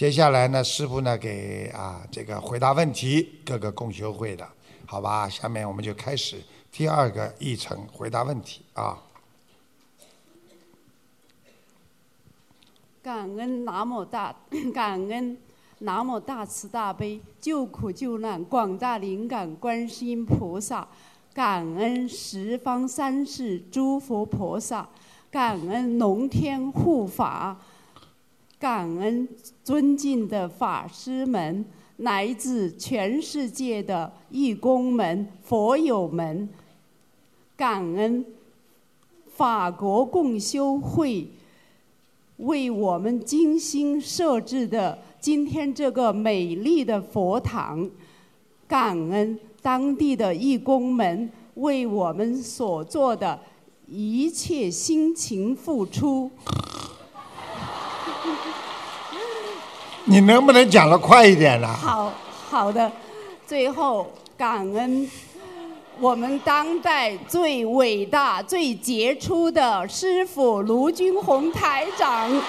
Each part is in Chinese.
接下来呢，师傅呢给啊这个回答问题，各个共修会的，好吧？下面我们就开始第二个议程回答问题啊。感恩南无大，感恩南无大慈大悲救苦救难广大灵感观世音菩萨，感恩十方三世诸佛菩萨，感恩龙天护法，感恩尊敬的法师们，来自全世界的义工们、佛友们，感恩法国共修会。为我们精心设置的今天这个美丽的佛堂，感恩当地的义工们为我们所做的一切辛勤付出。你能不能讲的快一点呢？好好的，最后感恩。我们当代最伟大、最杰出的师傅卢军宏台长，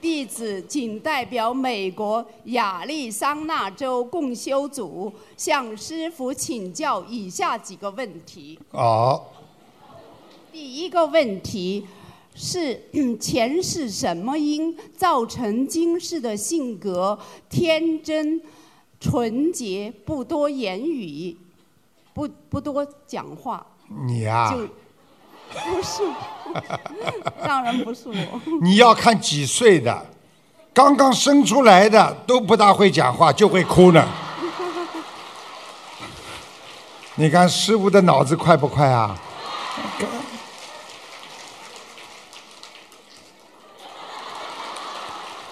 弟子仅代表美国亚利桑那州共修组向师傅请教以下几个问题。哦。第一个问题。是前世什么因造成今世的性格天真、纯洁，不多言语，不不多讲话。你呀？就不是，当然不是我。你要看几岁的，刚刚生出来的都不大会讲话，就会哭呢。你看师傅的脑子快不快啊？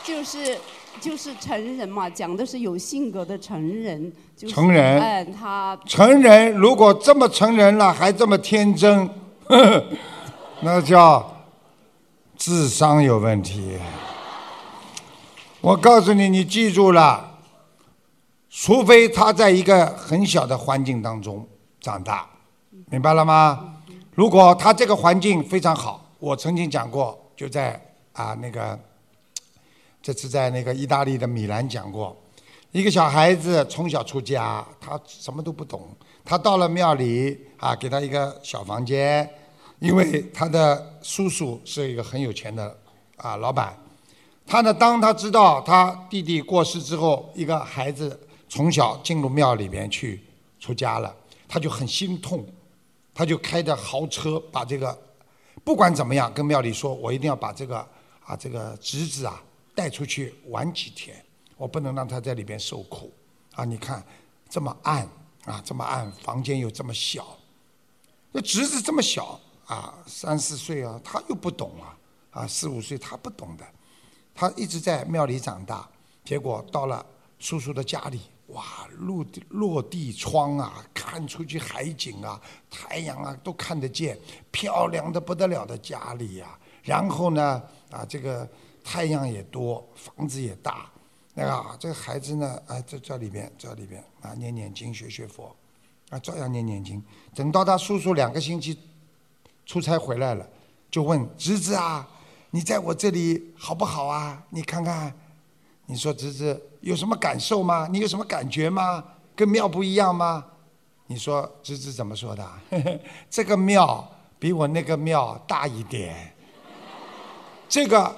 就是就是成人嘛，讲的是有性格的成人。成人。嗯，他。成人如果这么成人了，还这么天真，那叫智商有问题。我告诉你，你记住了，除非他在一个很小的环境当中长大，明白了吗？如果他这个环境非常好，我曾经讲过，就在啊那个。这次在那个意大利的米兰讲过，一个小孩子从小出家，他什么都不懂。他到了庙里啊，给他一个小房间，因为他的叔叔是一个很有钱的啊老板。他呢，当他知道他弟弟过世之后，一个孩子从小进入庙里边去出家了，他就很心痛，他就开着豪车把这个不管怎么样跟庙里说，我一定要把这个啊这个侄子啊。带出去玩几天，我不能让他在里边受苦啊！你看这么暗啊，这么暗，房间又这么小，那侄子这么小啊，三四岁啊，他又不懂啊，啊四五岁他不懂的，他一直在庙里长大，结果到了叔叔的家里，哇，落地落地窗啊，看出去海景啊，太阳啊都看得见，漂亮的不得了的家里呀。然后呢，啊这个。太阳也多，房子也大，那个这个孩子呢，啊，在这里边，这里边啊，念念经，学学佛，啊，照样念念经。等到他叔叔两个星期出差回来了，就问侄子啊，你在我这里好不好啊？你看看，你说侄子有什么感受吗？你有什么感觉吗？跟庙不一样吗？你说侄子怎么说的？这个庙比我那个庙大一点，这个。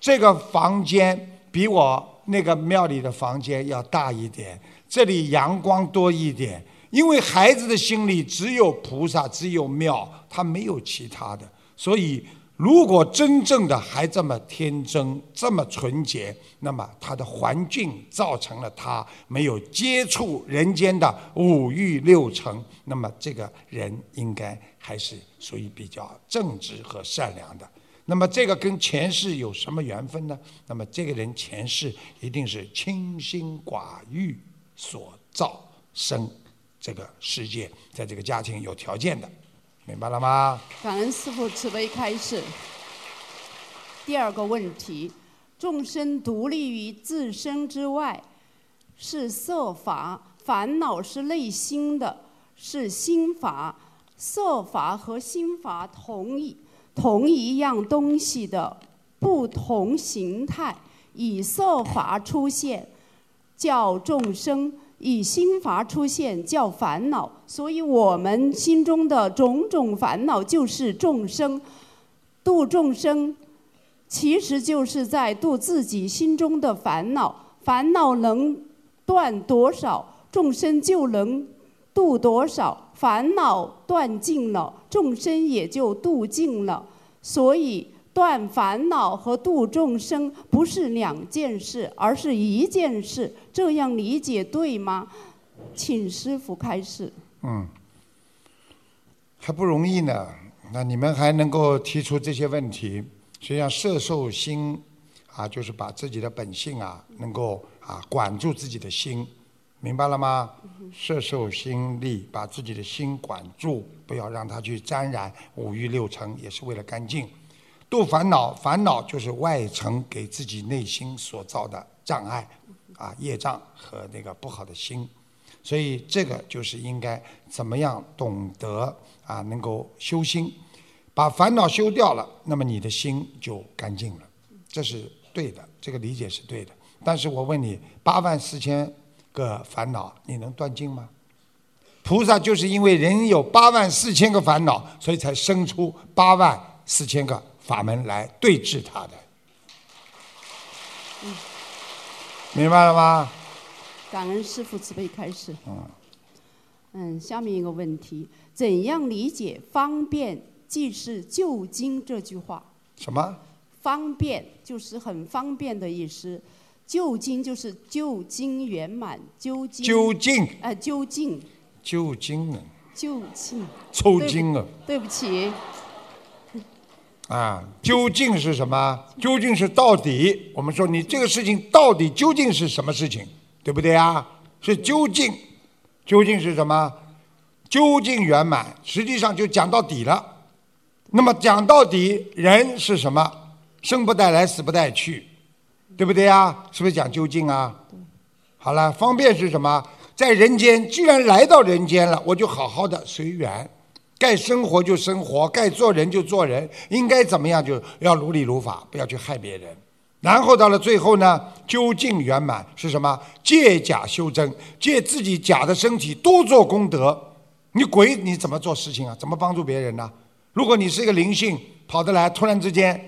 这个房间比我那个庙里的房间要大一点，这里阳光多一点。因为孩子的心里只有菩萨，只有庙，他没有其他的。所以，如果真正的还这么天真、这么纯洁，那么他的环境造成了他没有接触人间的五欲六尘，那么这个人应该还是属于比较正直和善良的。那么这个跟前世有什么缘分呢？那么这个人前世一定是清心寡欲所造生这个世界，在这个家庭有条件的，明白了吗？感恩师父慈悲开示。第二个问题：众生独立于自身之外，是色法；烦恼是内心的，是心法。色法和心法同一同一样东西的不同形态，以色法出现叫众生，以心法出现叫烦恼。所以我们心中的种种烦恼就是众生，度众生，其实就是在度自己心中的烦恼。烦恼能断多少，众生就能度多少。烦恼断尽了，众生也就度尽了。所以断烦恼和度众生不是两件事，而是一件事。这样理解对吗？请师傅开示。嗯，还不容易呢。那你们还能够提出这些问题，实际上摄受心啊，就是把自己的本性啊，能够啊管住自己的心，明白了吗？摄受心力，把自己的心管住，不要让它去沾染五欲六尘，也是为了干净。度烦恼，烦恼就是外层给自己内心所造的障碍啊，业障和那个不好的心。所以这个就是应该怎么样懂得啊，能够修心，把烦恼修掉了，那么你的心就干净了，这是对的，这个理解是对的。但是我问你，八万四千个烦恼，你能断尽吗？菩萨就是因为人有八万四千个烦恼，所以才生出八万四千个法门来对治他的。明白了吗？感恩师父慈悲开示。嗯，下面一个问题：怎样理解“方便即是救经”这句话？什么？方便就是很方便的意思，就经就是究竟圆满，究竟究竟啊究竟究竟呢？究竟。抽筋啊！对不起，啊，究竟是什么？究竟是到底？我们说你这个事情到底究竟是什么事情，对不对啊？是究竟，究竟是什么？究竟圆满，实际上就讲到底了。那么讲到底，人是什么？生不带来，死不带去，对不对呀？是不是讲究竟啊？好了，方便是什么？在人间，既然来到人间了，我就好好的随缘，该生活就生活，该做人就做人，应该怎么样就要如理如法，不要去害别人。然后到了最后呢，究竟圆满是什么？借假修真，借自己假的身体多做功德。你鬼你怎么做事情啊？怎么帮助别人呢？如果你是一个灵性，跑得来，突然之间，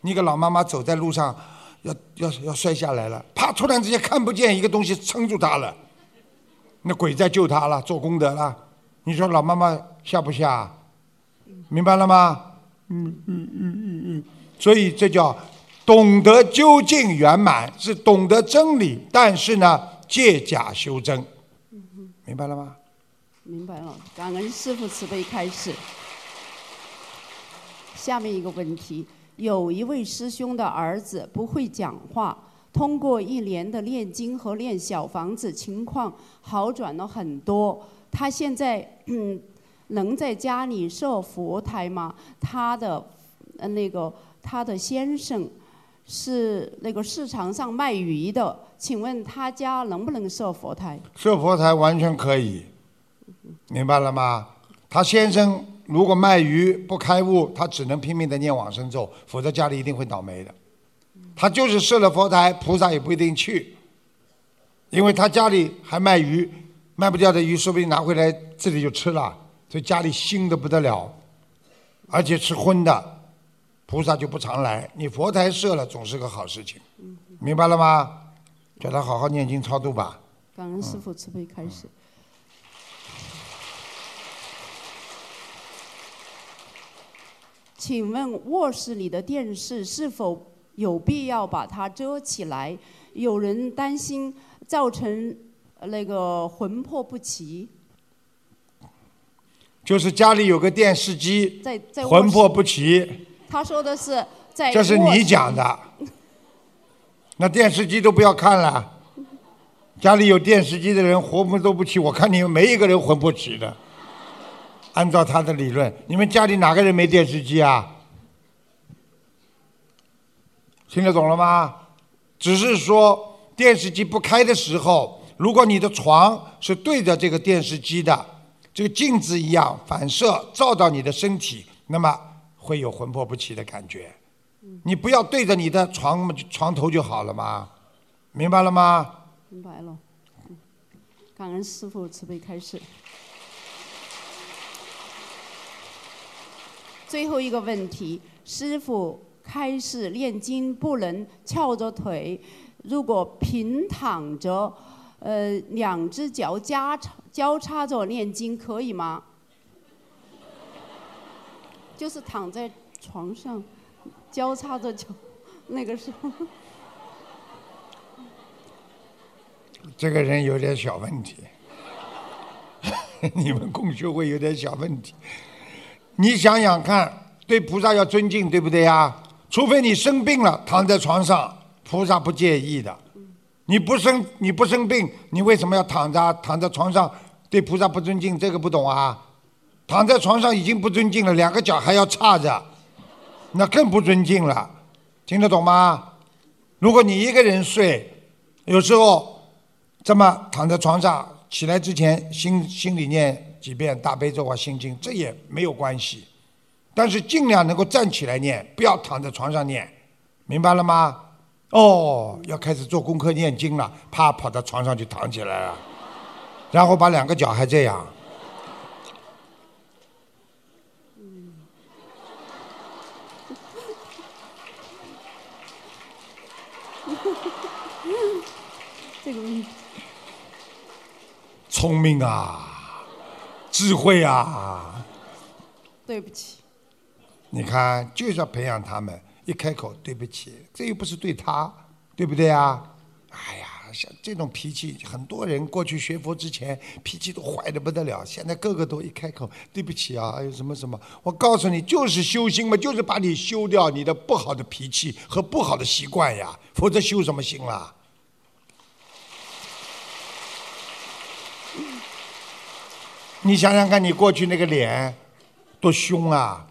你一个老妈妈走在路上，要要要摔下来了，啪！突然之间看不见一个东西撑住他了，那鬼在救他了，做功德了。你说老妈妈吓不吓？明白了吗？嗯嗯嗯嗯嗯。所以这叫懂得究竟圆满，是懂得真理，但是呢，借假修真。明白了吗？明白了，感恩师父慈悲开示。下面一个问题：有一位师兄的儿子不会讲话，通过一年的念经和练小房子，情况好转了很多。他现在嗯，能在家里设佛台吗？他的呃那个他的先生是那个市场上卖鱼的，请问他家能不能设佛台？设佛台完全可以，明白了吗？他先生如果卖鱼不开悟，他只能拼命的念往生咒，否则家里一定会倒霉的。他就是设了佛台，菩萨也不一定去，因为他家里还卖鱼，卖不掉的鱼，说不定拿回来自己就吃了，所以家里腥的不得了，而且吃荤的，菩萨就不常来。你佛台设了，总是个好事情，明白了吗？叫他好好念经超度吧。感恩师傅慈悲开示。请问卧室里的电视是否有必要把它遮起来？有人担心造成呃那个魂魄不齐，就是家里有个电视机，在在魂魄不齐，他说的是在这是你讲的。那电视机都不要看了，家里有电视机的人魂魄都不齐，我看你们没一个人魂魄齐的。按照他的理论，你们家里哪个人没电视机啊？听得懂了吗？只是说电视机不开的时候，如果你的床是对着这个电视机的，这个镜子一样反射照到你的身体，那么会有魂魄不齐的感觉。你不要对着你的床床头就好了嘛，明白了吗？明白了。感恩师傅慈悲开示。最后一个问题，师傅开始念经不能翘着腿，如果平躺着，呃，两只脚交叉交叉着念经可以吗？就是躺在床上，交叉着脚，那个时候。这个人有点小问题，你们共修会有点小问题。你想想看，对菩萨要尊敬，对不对呀？除非你生病了，躺在床上，菩萨不介意的。你不生你不生病，你为什么要躺着躺在床上？对菩萨不尊敬，这个不懂啊？躺在床上已经不尊敬了，两个脚还要叉着，那更不尊敬了。听得懂吗？如果你一个人睡，有时候这么躺在床上，起来之前心心里念几遍大悲咒啊心经，这也没有关系。但是尽量能够站起来念，不要躺在床上念，明白了吗？哦，要开始做功课念经了，啪跑到床上就躺起来了，然后把两个脚还这样。这个问题，聪明啊，智慧啊！对不起，你看，就是要培养他们，一开口对不起，这又不是对他，对不对啊？哎呀，像这种脾气，很多人过去学佛之前脾气都坏的不得了，现在个个都一开口对不起啊，哎有什么什么，我告诉你，就是修心嘛，就是把你修掉你的不好的脾气和不好的习惯呀，否则修什么心啦？你想想看，你过去那个脸多凶啊！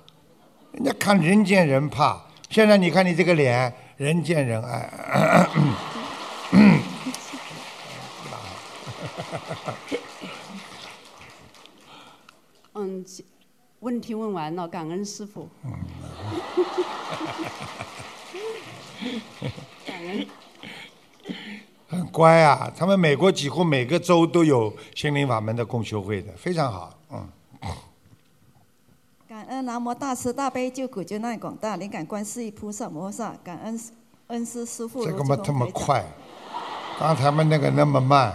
人家看人见人怕，现在你看你这个脸，人见人爱。嗯，问题问完了，感恩师傅。感恩。很乖啊，他们美国几乎每个州都有心灵法门的共修会的，非常好，嗯。感恩南无大慈大悲救苦救难广大灵感观世音菩萨摩诃萨，感恩恩师师父这个么这么。快，刚才们那个那么慢。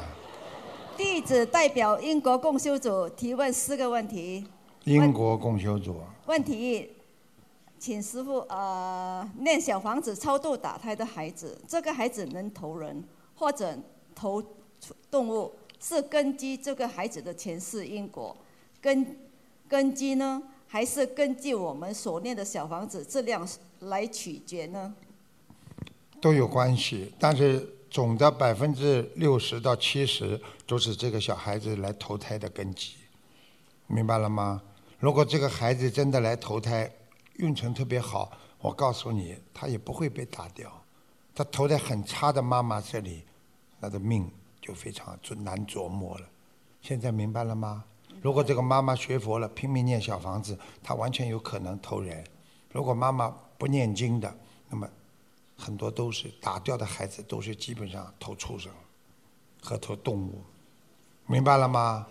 弟子代表英国共修组提问四个问题。英国共修组，问题一，请师傅呃念小房子超度打胎的孩子，这个孩子能投人或者投动物，是根据这个孩子的前世因果，根根基呢，还是根据我们所念的小房子质量来取决呢？都有关系，但是总的百分之六十到七十都是这个小孩子来投胎的根基，明白了吗？如果这个孩子真的来投胎，运程特别好，我告诉你，他也不会被打掉。他投在很差的妈妈这里，那的命就非常难琢磨了。现在明白了吗？如果这个妈妈学佛了，拼命念小房子，她完全有可能投人；如果妈妈不念经的，那么很多都是打掉的孩子，都是基本上投畜生和投动物，明白了吗？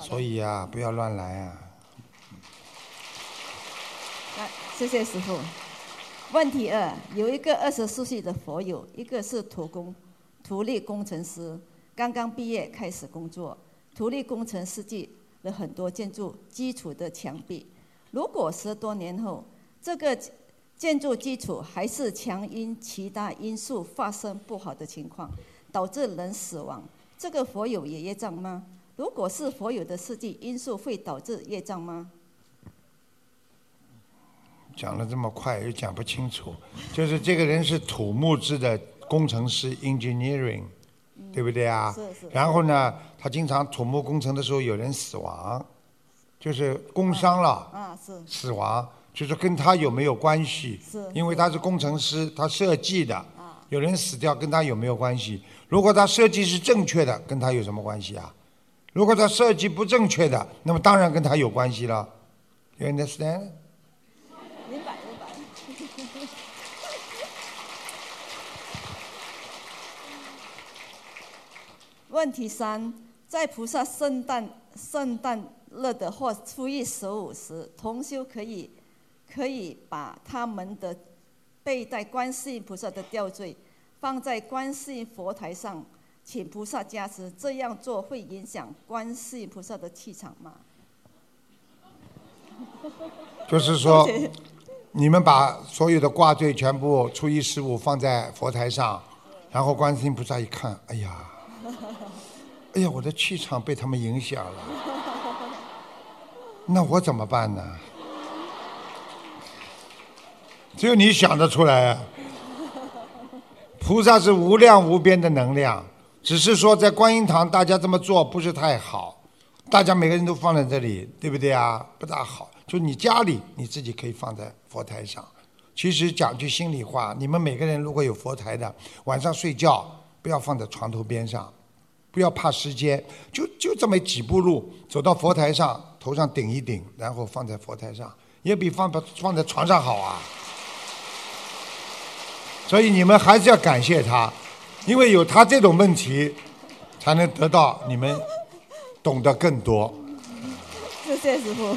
所以啊，不要乱来啊！来，谢谢师傅。问题二，有一个二十四岁的佛友，一个是土工、土力工程师，刚刚毕业开始工作。土力工程设计了很多建筑基础的墙壁，如果十多年后这个建筑基础还是强因其他因素发生不好的情况，导致人死亡，这个佛友也业障吗？如果是佛友的设计因素会导致业障吗？讲的这么快又讲不清楚，就是这个人是土木制的工程师 （engineering），对不对啊？是是然后呢，他经常土木工程的时候有人死亡，就是工伤了。啊，是死亡，就是跟他有没有关系？是因为他是工程师，他设计的，有人死掉跟他有没有关系？如果他设计是正确的，跟他有什么关系啊？如果他设计不正确的，那么当然跟他有关系了。You understand？明白明白。问题三，在菩萨圣诞圣诞日的或初一十五时，同修可以可以把他们的背带观世音菩萨的吊坠放在观世音佛台上，请菩萨加持。这样做会影响观世音菩萨的气场吗？就是说，你们把所有的挂坠全部初一十五放在佛台上，然后观世音菩萨一看，哎呀，哎呀，我的气场被他们影响了，那我怎么办呢？只有你想得出来啊！菩萨是无量无边的能量，只是说在观音堂大家这么做不是太好，大家每个人都放在这里，对不对啊？不大好。就你家里你自己可以放在佛台上。其实讲句心里话，你们每个人如果有佛台的，晚上睡觉不要放在床头边上，不要怕时间，就就这么几步路走到佛台上，头上顶一顶，然后放在佛台上，也比放放在床上好啊。所以你们还是要感谢他，因为有他这种问题，才能得到你们懂得更多。谢谢师傅。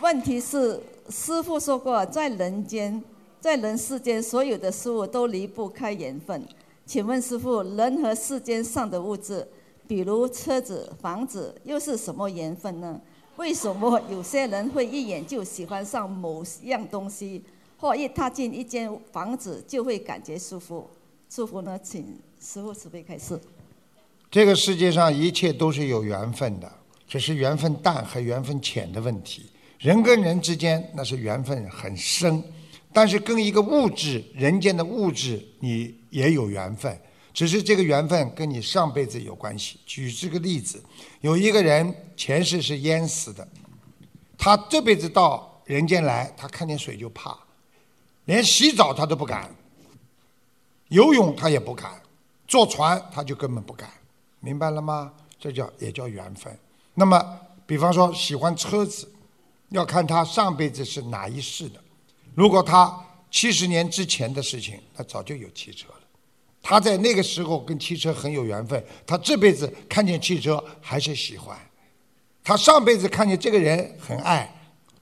问题是，师傅说过，在人间，在人世间，所有的事物都离不开缘分。请问师傅，人和世间上的物质，比如车子、房子，又是什么缘分呢？为什么有些人会一眼就喜欢上某样东西，或一踏进一间房子就会感觉舒服？舒服呢？请师傅慈悲开示。这个世界上一切都是有缘分的，只是缘分淡和缘分浅的问题。人跟人之间那是缘分很深，但是跟一个物质、人间的物质你也有缘分，只是这个缘分跟你上辈子有关系。举这个例子，有一个人前世是淹死的，他这辈子到人间来，他看见水就怕，连洗澡他都不敢，游泳他也不敢，坐船他就根本不敢，明白了吗？这叫也叫缘分。那么，比方说喜欢车子。要看他上辈子是哪一世的。如果他七十年之前的事情，他早就有汽车了。他在那个时候跟汽车很有缘分，他这辈子看见汽车还是喜欢。他上辈子看见这个人很爱，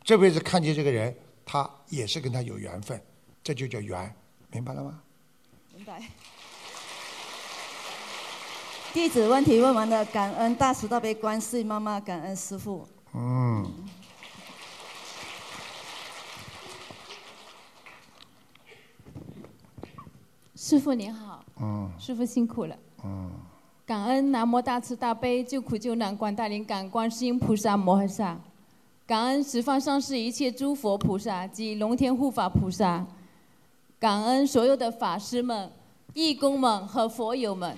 这辈子看见这个人，他也是跟他有缘分，这就叫缘，明白了吗？明白。弟子问题问完了，感恩大慈大悲观世音妈妈，感恩师父。嗯。师傅您好，嗯，师傅辛苦了，嗯，感恩南无大慈大悲救苦救难广大灵感观世音菩萨摩诃萨，感恩十方上师一切诸佛菩萨及龙天护法菩萨，感恩所有的法师们、义工们和佛友们。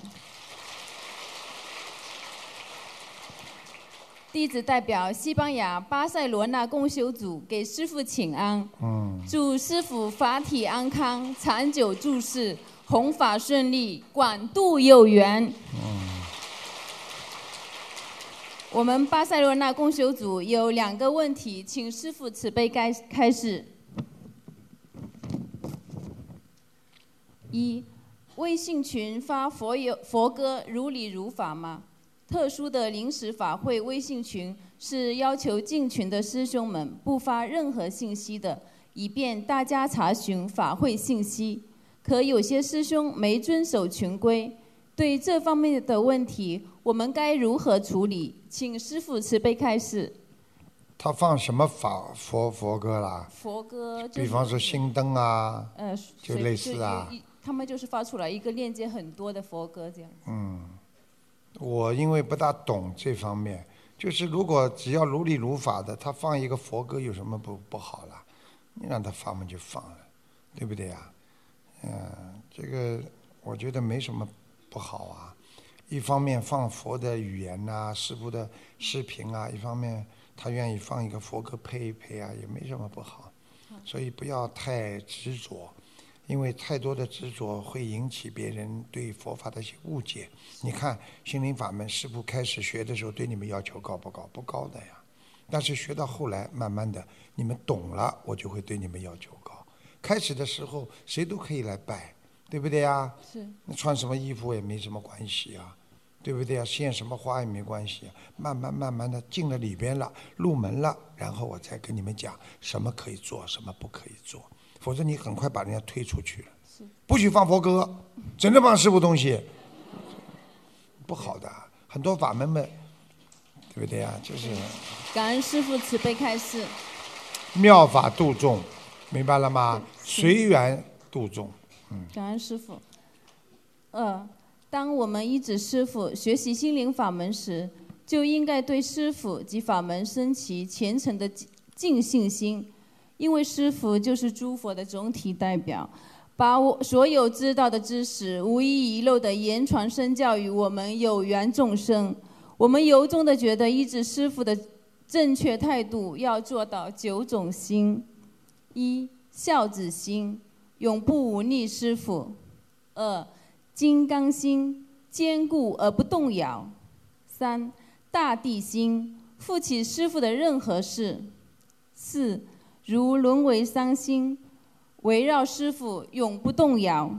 弟子代表西班牙巴塞罗那共修组给师傅请安，嗯，祝师傅法体安康，长久住世。弘法顺利，广度有缘。我们巴塞罗那共修组有两个问题，请师父慈悲开开示。一，微信群发佛有佛歌如理如法吗？特殊的临时法会微信群是要求进群的师兄们不发任何信息的，以便大家查询法会信息。可有些师兄没遵守群规，对这方面的问题，我们该如何处理？请师傅慈悲开示。他放什么法佛佛歌啦？佛歌，比方说心灯啊，呃，就类似啊。他们就是发出来一个链接很多的佛歌这样。嗯，我因为不大懂这方面，就是如果只要如理如法的，他放一个佛歌有什么不不好啦？你让他放嘛就放了，对不对呀？嗯，这个我觉得没什么不好啊。一方面放佛的语言呐，师傅的视频啊；一方面他愿意放一个佛歌配一配啊，也没什么不好。所以不要太执着。因为太多的执着会引起别人对佛法的一些误解。你看心灵法门，师傅开始学的时候对你们要求高不高？不高的呀。但是学到后来，慢慢的你们懂了，我就会对你们要求高。开始的时候谁都可以来拜，对不对呀？是。那穿什么衣服也没什么关系啊，对不对呀？献什么花也没关系。慢慢慢慢的进了里边了，入门了，然后我再跟你们讲什么可以做，什么不可以做。否则你很快把人家推出去了。不许放佛歌，真的放师傅东西，不好的。很多法门们，对不对呀？就是感恩师傅慈悲开示。妙法度众，明白了吗？随缘度众。嗯。感恩师傅。呃，当我们依止师傅学习心灵法门时，就应该对师傅及法门升起虔诚的敬信心。因为师傅就是诸佛的总体代表，把我所有知道的知识无一遗漏的言传身教于我们有缘众生。我们由衷的觉得依止师傅的正确态度要做到九种心：一、孝子心，永不忤逆师父；二、金刚心，坚固而不动摇；三、大地心，负起师父的任何事；四。如沦为伤心，围绕师傅永不动摇；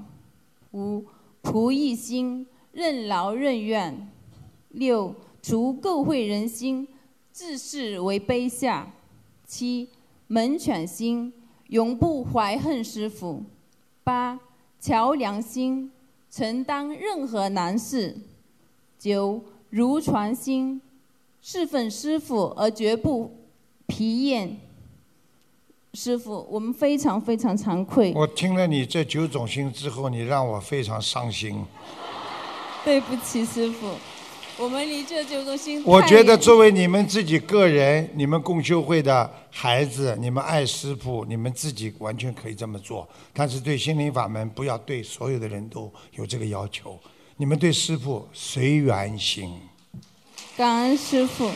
五仆役心，任劳任怨；六除垢秽人心，自视为卑下；七门犬心，永不怀恨师傅；八桥良心，承担任何难事；九如传心，侍奉师傅而绝不疲厌。师傅，我们非常非常惭愧。我听了你这九种心之后，你让我非常伤心。对不起，师傅，我们离这九种心。我觉得作为你们自己个人，你们共修会的孩子，你们爱师傅，你们自己完全可以这么做。但是对心灵法门，不要对所有的人都有这个要求。你们对师傅随缘行。感恩师傅。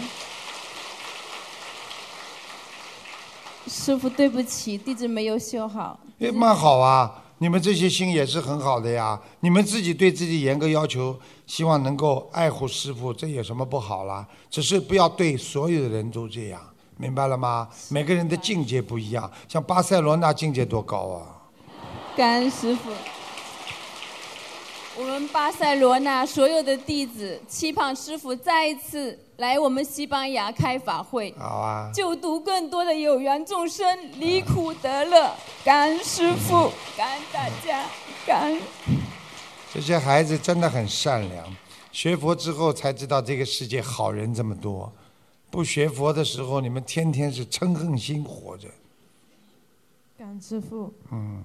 师傅，对不起，弟子没有修好。也蛮好啊，你们这些心也是很好的呀。你们自己对自己严格要求，希望能够爱护师傅，这有什么不好啦？只是不要对所有的人都这样，明白了吗？每个人的境界不一样，像巴塞罗那境界多高啊！感恩师傅。我们巴塞罗那所有的弟子期盼师傅再一次来我们西班牙开法会，好啊，救度更多的有缘众生离苦得乐。感恩师傅，感恩大家，感恩。这些孩子真的很善良，学佛之后才知道这个世界好人这么多。不学佛的时候，你们天天是嗔恨心活着。感恩师傅。嗯。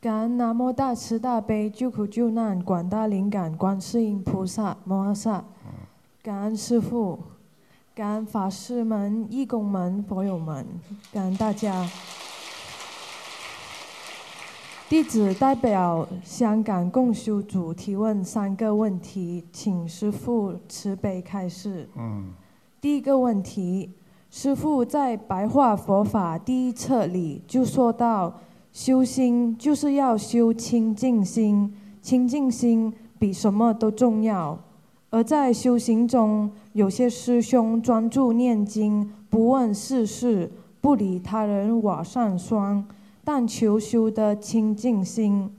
感恩南无大慈大悲救苦救难广大灵感观世音菩萨摩诃萨，感恩师父，感恩法师们、义工们、佛友们，感恩大家。弟子代表香港共修组提问三个问题，请师父慈悲开示。嗯。第一个问题，师父在白话佛法第一册里就说到。修心就是要修清净心，清净心比什么都重要。而在修行中，有些师兄专注念经，不问世事，不理他人瓦上霜，但求修的清净心。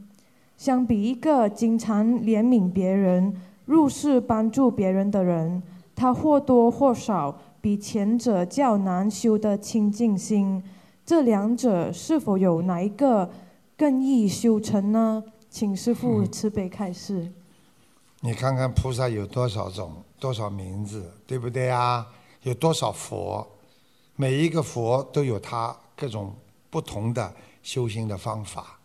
相比一个经常怜悯别人、入世帮助别人的人，他或多或少比前者较难修的清净心。这两者是否有哪一个更易修成呢？请师父慈悲开示。你看看菩萨有多少种、多少名字，对不对啊？有多少佛？每一个佛都有他各种不同的修行的方法，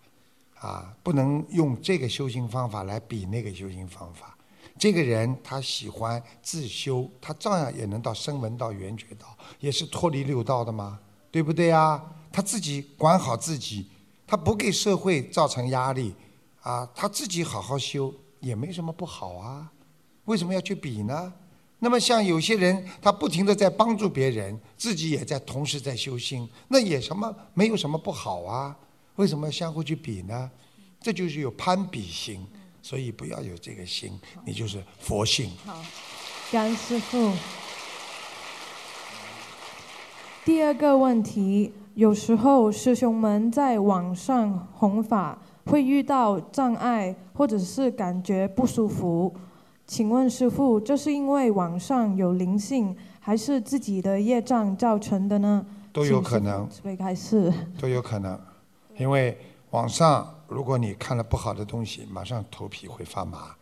啊，不能用这个修行方法来比那个修行方法。这个人他喜欢自修，他照样也能到声闻道、缘觉道，也是脱离六道的吗？对不对啊？他自己管好自己，他不给社会造成压力，啊，他自己好好修也没什么不好啊。为什么要去比呢？那么像有些人，他不停的在帮助别人，自己也在同时在修心，那也什么没有什么不好啊？为什么相互去比呢？这就是有攀比心，所以不要有这个心，你就是佛性。好，感恩师傅。第二个问题，有时候师兄们在网上弘法会遇到障碍，或者是感觉不舒服。请问师傅，这是因为网上有灵性，还是自己的业障造成的呢？都有可能，慈悲开示。都有可能，因为网上如果你看了不好的东西，马上头皮会发麻，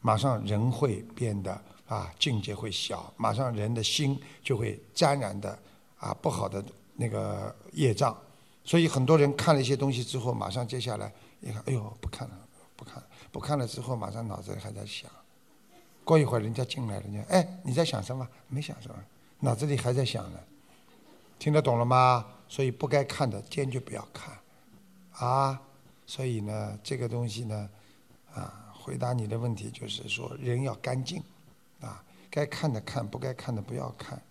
马上人会变得啊境界会小，马上人的心就会沾染的啊不好的那个业障，所以很多人看了一些东西之后，马上接下来一看，哎呦不看了，不看了，不看了之后，马上脑子里还在想，过一会儿人家进来了，人家哎你在想什么？没想什么，脑子里还在想呢。听得懂了吗？所以不该看的坚决不要看，啊，所以呢，这个东西呢，啊，回答你的问题就是说，人要干净，啊，该看的看，不该看的不要看。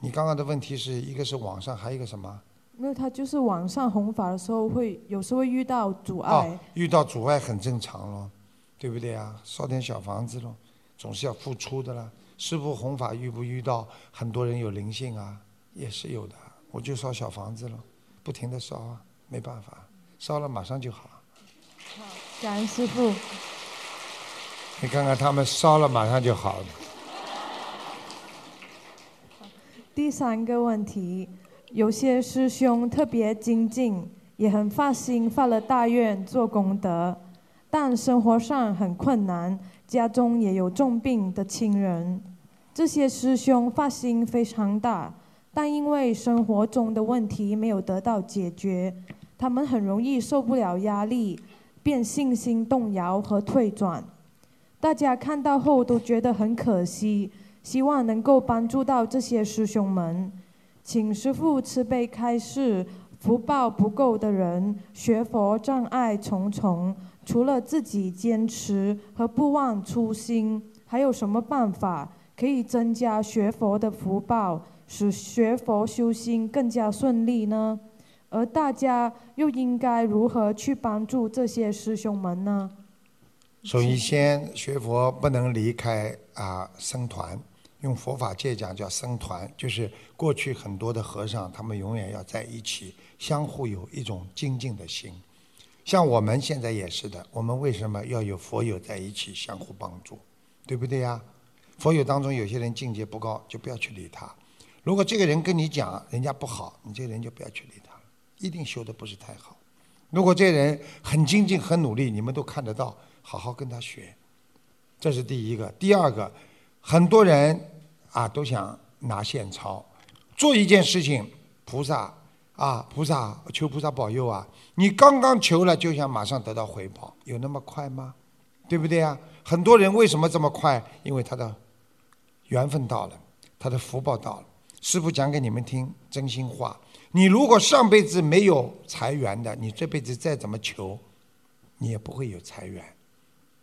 你刚刚的问题是一个是网上，还有一个什么？因为他就是网上弘法的时候会有时候会遇到阻碍哦，，遇到阻碍很正常咯，对不对啊？烧点小房子咯，总是要付出的啦。师傅弘法遇不遇到很多人有灵性啊？也是有的，我就烧小房子了，不停的烧啊，没办法，烧了马上就好。感恩师傅。你看看他们烧了马上就好了。第三个问题，有些师兄特别精进，也很发心发了大愿做功德，但生活上很困难，家中也有重病的亲人。这些师兄发心非常大，但因为生活中的问题没有得到解决，他们很容易受不了压力，便信心动摇和退转。大家看到后都觉得很可惜，希望能够帮助到这些师兄们，请师父慈悲开示。福报不够的人，学佛障碍重重，除了自己坚持和不忘初心，还有什么办法可以增加学佛的福报，使学佛修心更加顺利呢？而大家又应该如何去帮助这些师兄们呢？首先，学佛不能离开啊僧团，用佛法界讲叫僧团，就是过去很多的和尚，他们永远要在一起，相互有一种精进的心。像我们现在也是的，我们为什么要有佛友在一起相互帮助，对不对呀？佛友当中有些人境界不高，就不要去理他。如果这个人跟你讲人家不好，你这个人就不要去理他，一定修的不是太好。如果这人很精进、很努力，你们都看得到，好好跟他学，这是第一个。第二个，很多人啊都想拿现钞，做一件事情，菩萨啊，菩萨求菩萨保佑啊，你刚刚求了就想马上得到回报，有那么快吗？对不对啊？很多人为什么这么快？因为他的缘分到了，他的福报到了。师傅讲给你们听真心话，你如果上辈子没有财源的，你这辈子再怎么求，你也不会有财源。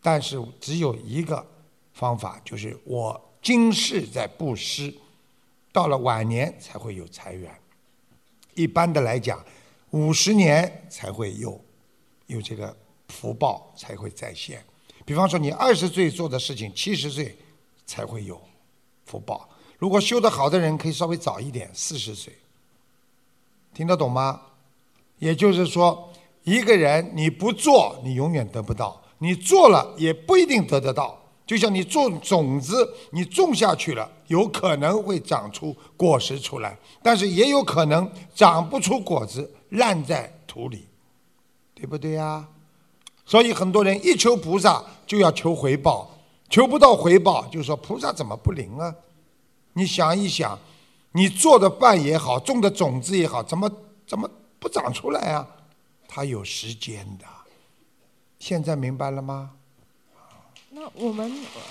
但是只有一个方法，就是我今世在布施，到了晚年才会有财源。一般的来讲，五十年才会有有这个福报才会再现。比方说，你二十岁做的事情，七十岁才会有福报。如果修得好的人，可以稍微早一点，四十岁。听得懂吗？也就是说，一个人你不做，你永远得不到；你做了，也不一定得得到。就像你种种子，你种下去了，有可能会长出果实出来，但是也有可能长不出果子，烂在土里，对不对呀？所以很多人一求菩萨就要求回报，求不到回报就说菩萨怎么不灵啊？你想一想，你做的饭也好，种的种子也好，怎么怎么不长出来啊？它有时间的。现在明白了吗？那我们呃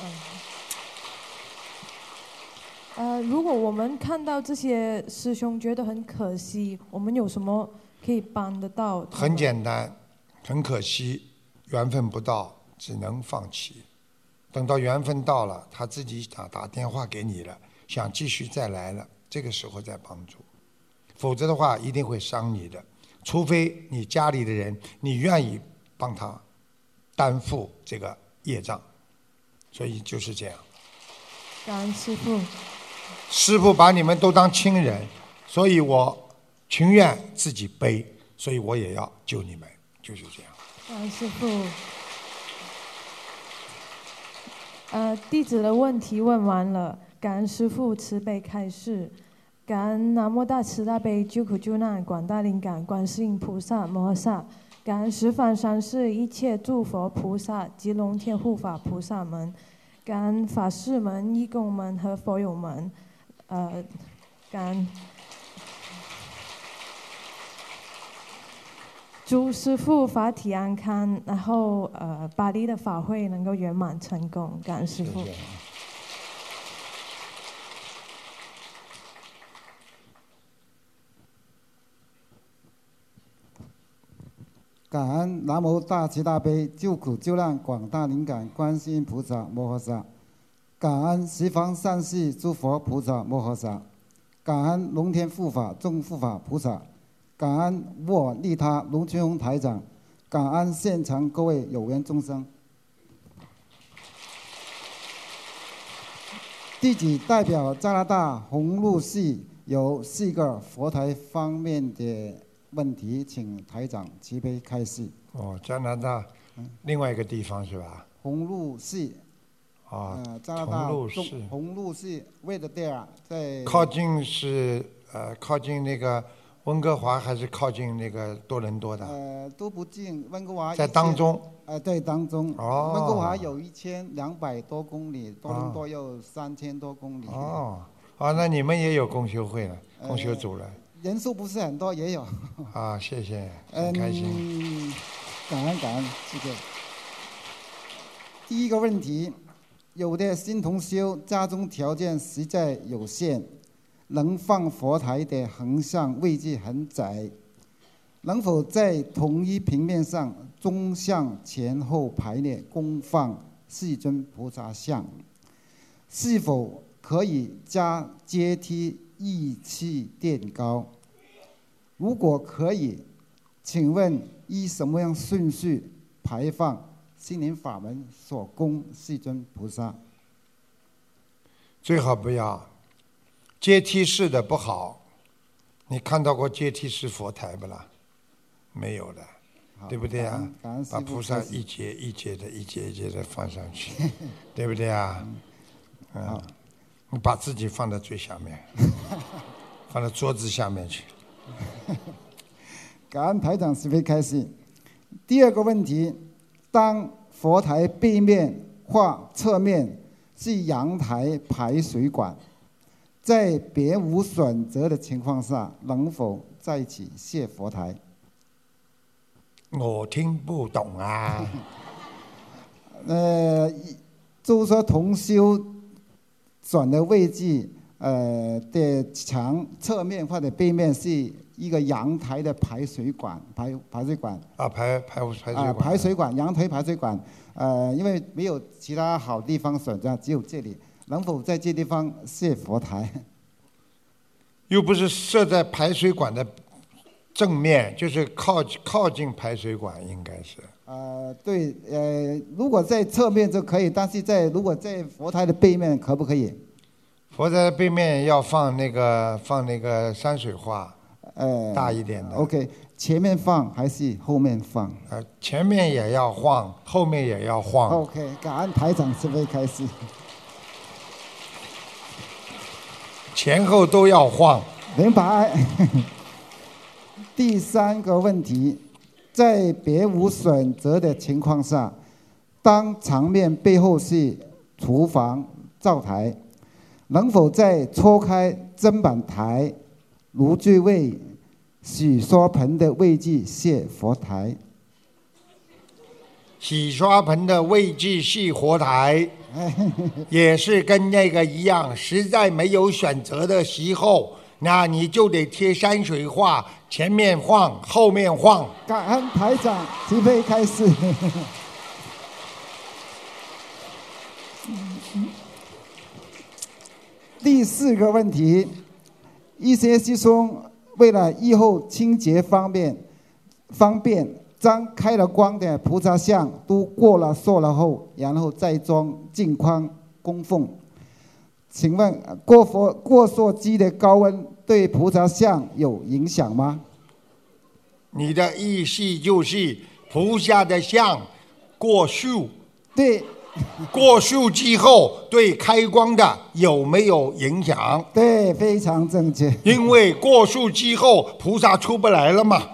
呃，如果我们看到这些师兄觉得很可惜，我们有什么可以帮得到？很简单，很可惜，缘分不到，只能放弃。等到缘分到了，他自己打打电话给你了，想继续再来了，这个时候再帮助。否则的话，一定会伤你的。除非你家里的人，你愿意帮他担负这个业障，所以就是这样。感恩师傅，师傅把你们都当亲人，所以我情愿自己背，所以我也要救你们，就是这样。感恩师傅。呃，弟子的问题问完了，感恩师父慈悲开示，感恩南无大慈大悲救苦救难广大灵感观世音菩萨摩诃萨，感恩十方三世一切诸佛菩萨及龙天护法菩萨们，感恩法师们、义工们和佛友们，呃，感恩。朱师傅法体安康，然后呃，巴黎的法会能够圆满成功，感恩师傅。感恩南无大慈大悲救苦救难广大灵感观世音菩萨摩诃萨，感恩十方善世诸佛菩萨摩诃萨，感恩龙天护法众护法菩萨。感恩我利他龙群红台长，感恩现场各位有缘众生。弟子代表加拿大红路系有四个佛台方面的问题，请台长慈悲开示。哦，加拿大另外一个地方是吧？红路系。啊，加拿大红路系。红路是位的地儿在。靠近是呃，靠近那个。温哥华还是靠近那个多伦多的？呃，都不近，温哥华在当中。呃，对，当中。哦。温哥华有一千两百多公里，多伦多有三千多公里。哦，哦，那你们也有公修会了，公修组了。人数不是很多，也有。啊，谢谢，很开心。嗯，感恩感恩，谢谢。第一个问题，有的新同修家中条件实在有限。能放佛台的横向位置很窄，能否在同一平面上中向前后排列供放四尊菩萨像？是否可以加阶梯一气垫高？如果可以，请问依什么样顺序排放心灵法门所供世尊菩萨？最好不要。阶梯式的不好，你看到过阶梯式佛台不啦？没有的，对不对啊？把菩萨一节一节的、一节一节的放上去，对不对啊？嗯，你把自己放在最下面，放在桌子下面去。感恩台长慈悲开示。第二个问题：当佛台背面或侧面是阳台排水管。在别无选择的情况下，能否在一起谢佛台？我听不懂啊。呃，就是说同修转的位置，呃的墙侧面或者背面是一个阳台的排水管，排排水管。啊，排排排水管。啊，排水管，阳台排水管。呃，因为没有其他好地方选择，只有这里。能否在这地方设佛台？又不是设在排水管的正面，就是靠靠近排水管，应该是。呃，对，呃，如果在侧面就可以，但是在如果在佛台的背面可不可以？佛台的背面要放那个放那个山水画，呃，大一点的。OK，前面放还是后面放？呃，前面也要晃，后面也要晃。OK，感恩台长慈悲开始。前后都要晃，明白。第三个问题，在别无选择的情况下，当场面背后是厨房灶台，能否在搓开砧板台、炉具位、洗刷盆的位置是佛台？洗刷盆的位置是佛台。也是跟那个一样，实在没有选择的时候，那你就得贴山水画，前面晃，后面晃。感恩台长，准备开始。第四个问题，一些师兄为了以后清洁方便，方便将开了光的菩萨像都过了塑了后，然后再装镜框供奉。请问呃过佛过塑机的高温对菩萨像有影响吗？你的意思就是菩萨的像过塑，对 过数之后对开光的有没有影响？对，非常正确。因为过数之后菩萨出不来了嘛。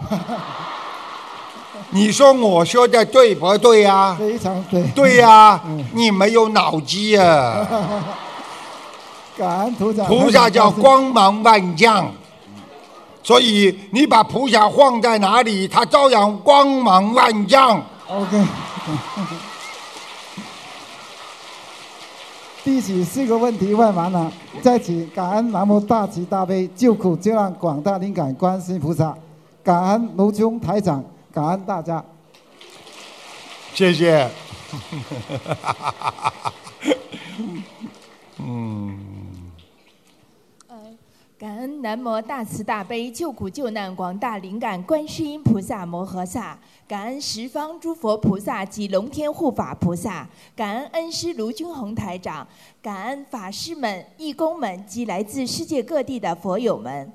你说我说的对不对呀、非常对。对呀、你没有脑机啊！感恩菩萨。菩萨叫光芒万丈，所以你把菩萨放在哪里，他照样光芒万丈。OK。第起四个问题问完了，再请感恩南无大慈大悲救苦救难广大灵感观世音菩萨，感恩卢兄台长，感恩大家。谢谢。嗯，感恩南无大慈大悲救苦救难广大灵感观世音菩萨摩诃萨，感恩十方诸佛菩萨及龙天护法菩萨，感恩恩师卢军宏台长，感恩法师们、义工们及来自世界各地的佛友们。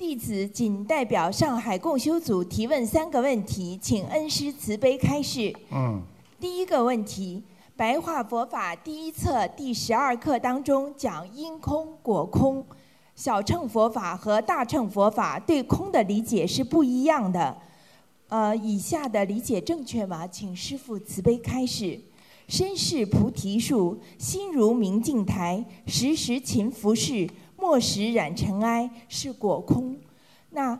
弟子仅代表上海共修组提问三个问题，请恩师慈悲开示。嗯，第一个问题，白话佛法第一册第十二课当中讲因空果空，小乘佛法和大乘佛法对空的理解是不一样的。呃，以下的理解正确吗？请师父慈悲开示。身是菩提树，心如明镜台，时时勤拂拭，莫使染尘埃，是果空。那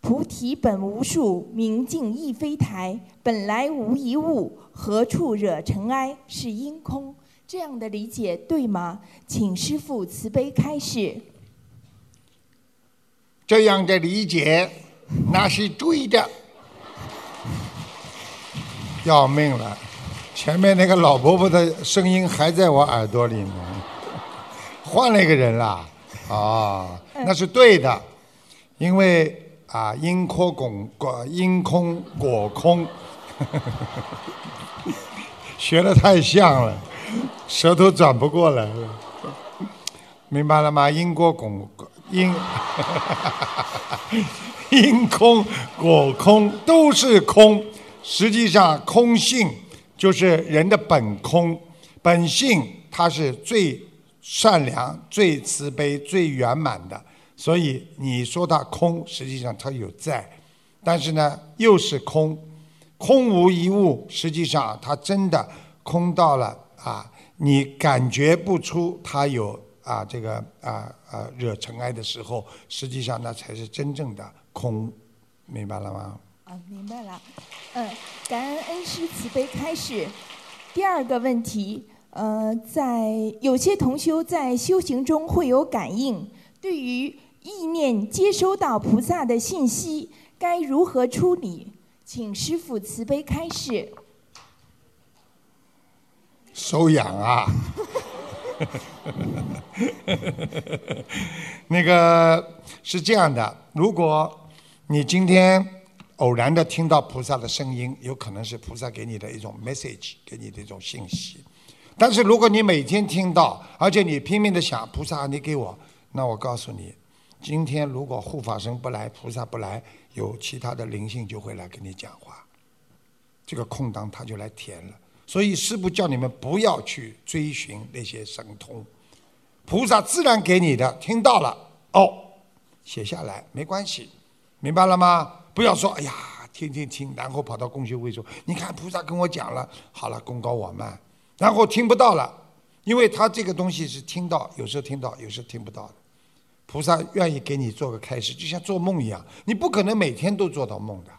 菩提本无树，明镜亦非台，本来无一物，何处惹尘埃？是因空。这样的理解对吗？请师父慈悲开示。这样的理解那是对的。要命了，前面那个老婆婆的声音还在我耳朵里呢，换了一个人啦。啊，那是对的，因为啊，因空果果因空果空，学的太像了，舌头转不过来了，明白了吗？因果果因 因空果空都是空，实际上空性就是人的本空，本性它是最善良、最慈悲、最圆满的，所以你说它空，实际上它有在，但是呢又是空，空无一物，实际上它真的空到了啊，你感觉不出它有啊这个啊啊惹尘埃的时候，实际上那才是真正的空，明白了吗？啊，明白了。嗯，感恩恩师慈悲开示。第二个问题，呃，在有些同修在修行中会有感应，对于意念接收到菩萨的信息，该如何处理？请师父慈悲开示。手痒啊！那个是这样的，如果你今天偶然的听到菩萨的声音，有可能是菩萨给你的一种 message，给你的一种信息。但是如果你每天听到，而且你拼命的想菩萨，你给我，那我告诉你，今天如果护法神不来，菩萨不来，有其他的灵性就会来跟你讲话，这个空档他就来填了。所以师父叫你们不要去追寻那些神通，菩萨自然给你的，听到了哦，写下来没关系，明白了吗？不要说哎呀，听听听，然后跑到共修会说，你看菩萨跟我讲了，好了，功高我慢，然后听不到了，因为他这个东西是听到，有时候听到，有时候听不到的。菩萨愿意给你做个开始，就像做梦一样，你不可能每天都做到梦的。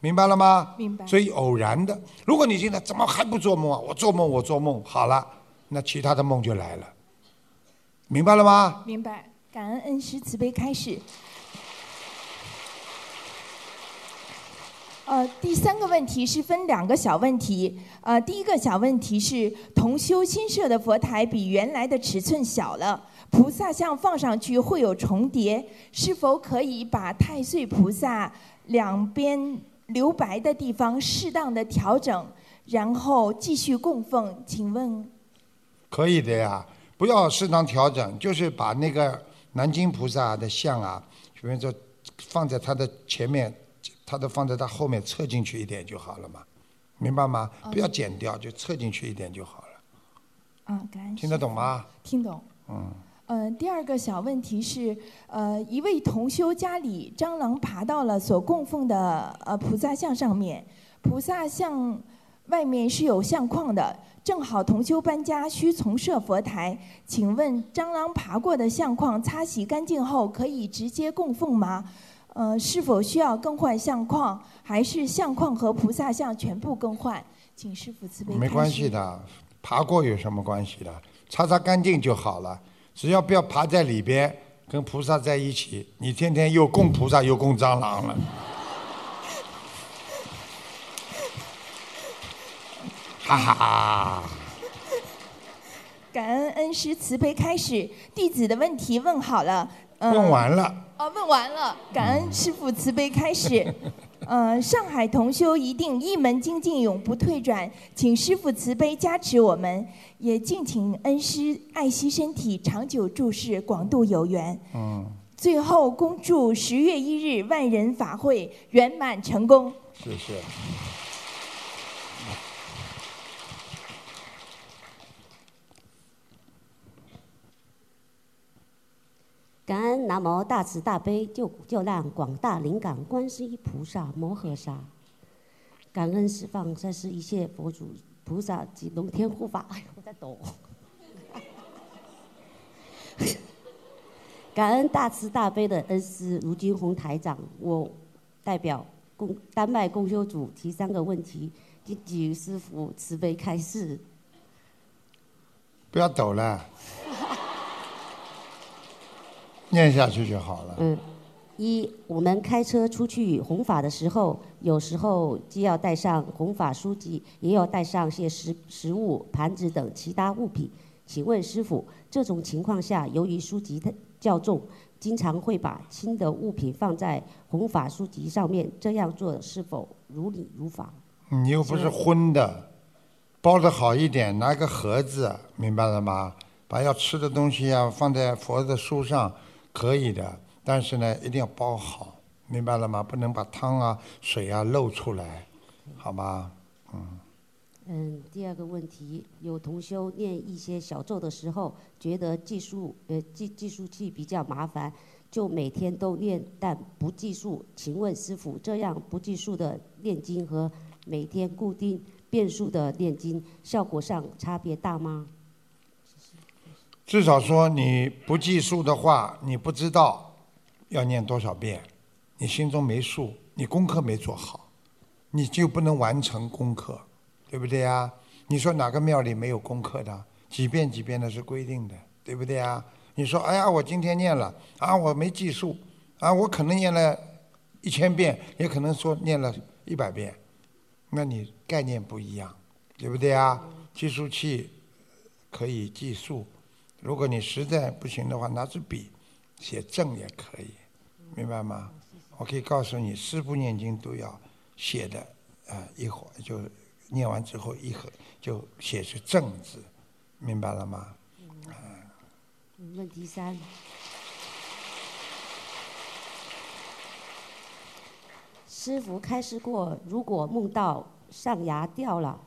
明白了吗？明白所以偶然的，如果你现在怎么还不做梦啊？我做梦，我做梦，好了，那其他的梦就来了。明白了吗？明白，感恩恩师慈悲开示。呃，第三个问题是分两个小问题。呃，第一个小问题是，同修新设的佛台比原来的尺寸小了，菩萨像放上去会有重叠，是否可以把太岁菩萨两边留白的地方适当的调整，然后继续供奉？请问？可以的呀，不要适当调整，就是把那个南京菩萨的像啊，比如说放在他的前面，他都放在它后面侧进去一点就好了嘛，明白吗？不要剪掉，就侧进去一点就好了。嗯，感恩。听得懂吗？听懂。嗯。嗯，第二个小问题是，呃，一位同修家里蟑螂爬到了所供奉的呃菩萨像上面，菩萨像外面是有相框的。正好同修搬家需重设佛台，请问蟑螂爬过的相框擦洗干净后可以直接供奉吗？呃，是否需要更换相框，还是相框和菩萨像全部更换？请师傅慈悲。没关系的，爬过有什么关系的？擦擦干净就好了，只要不要爬在里边，跟菩萨在一起，你天天又供菩萨又供蟑螂了。哈哈！感恩恩师慈悲开始，弟子的问题问好了。问完了。哦，问完了。感恩师父慈悲开始。呃，上海同修一定一门精进，永不退转，请师父慈悲加持我们，也敬请恩师爱惜身体，长久住世，广度有缘。嗯。最后恭祝十月一日万人法会圆满成功。谢谢。感恩南无大慈大悲救苦救难广大灵感观世音菩萨摩诃萨，感恩释放三世一切佛祖菩萨及龙天护法。哎我在抖。感恩大慈大悲的恩师卢金红台长，我代表公丹麦公修组提三个问题，请师傅慈悲开示。不要抖了。念下去就好了。嗯，一，我们开车出去弘法的时候，有时候既要带上弘法书籍，也要带上些食食物、盘子等其他物品。请问师傅，这种情况下，由于书籍太较重，经常会把轻的物品放在弘法书籍上面，这样做是否如理如法？你又不是荤的，包的好一点，拿个盒子，明白了吗？把要吃的东西啊放在佛的书上。可以的，但是呢，一定要包好，明白了吗？不能把汤啊、水啊漏出来，好吗？嗯。嗯，第二个问题，有同修念一些小咒的时候，觉得计数呃计计数器比较麻烦，就每天都念，但不计数。请问师傅，这样不计数的念经和每天固定变数的念经，效果上差别大吗？至少说你不计数的话，你不知道要念多少遍，你心中没数，你功课没做好，你就不能完成功课，对不对呀？你说哪个庙里没有功课的？几遍几遍的是规定的，对不对呀？你说哎呀，我今天念了啊，我没计数啊，我可能念了一千遍，也可能说念了一百遍，那你概念不一样，对不对呀？计数器可以计数。如果你实在不行的话，拿支笔写正也可以，明白吗？我可以告诉你，四部念经都要写的，啊，一会儿就念完之后一会就写出正字，明白了吗？嗯。问题三，师傅开示过，如果梦到上牙掉了，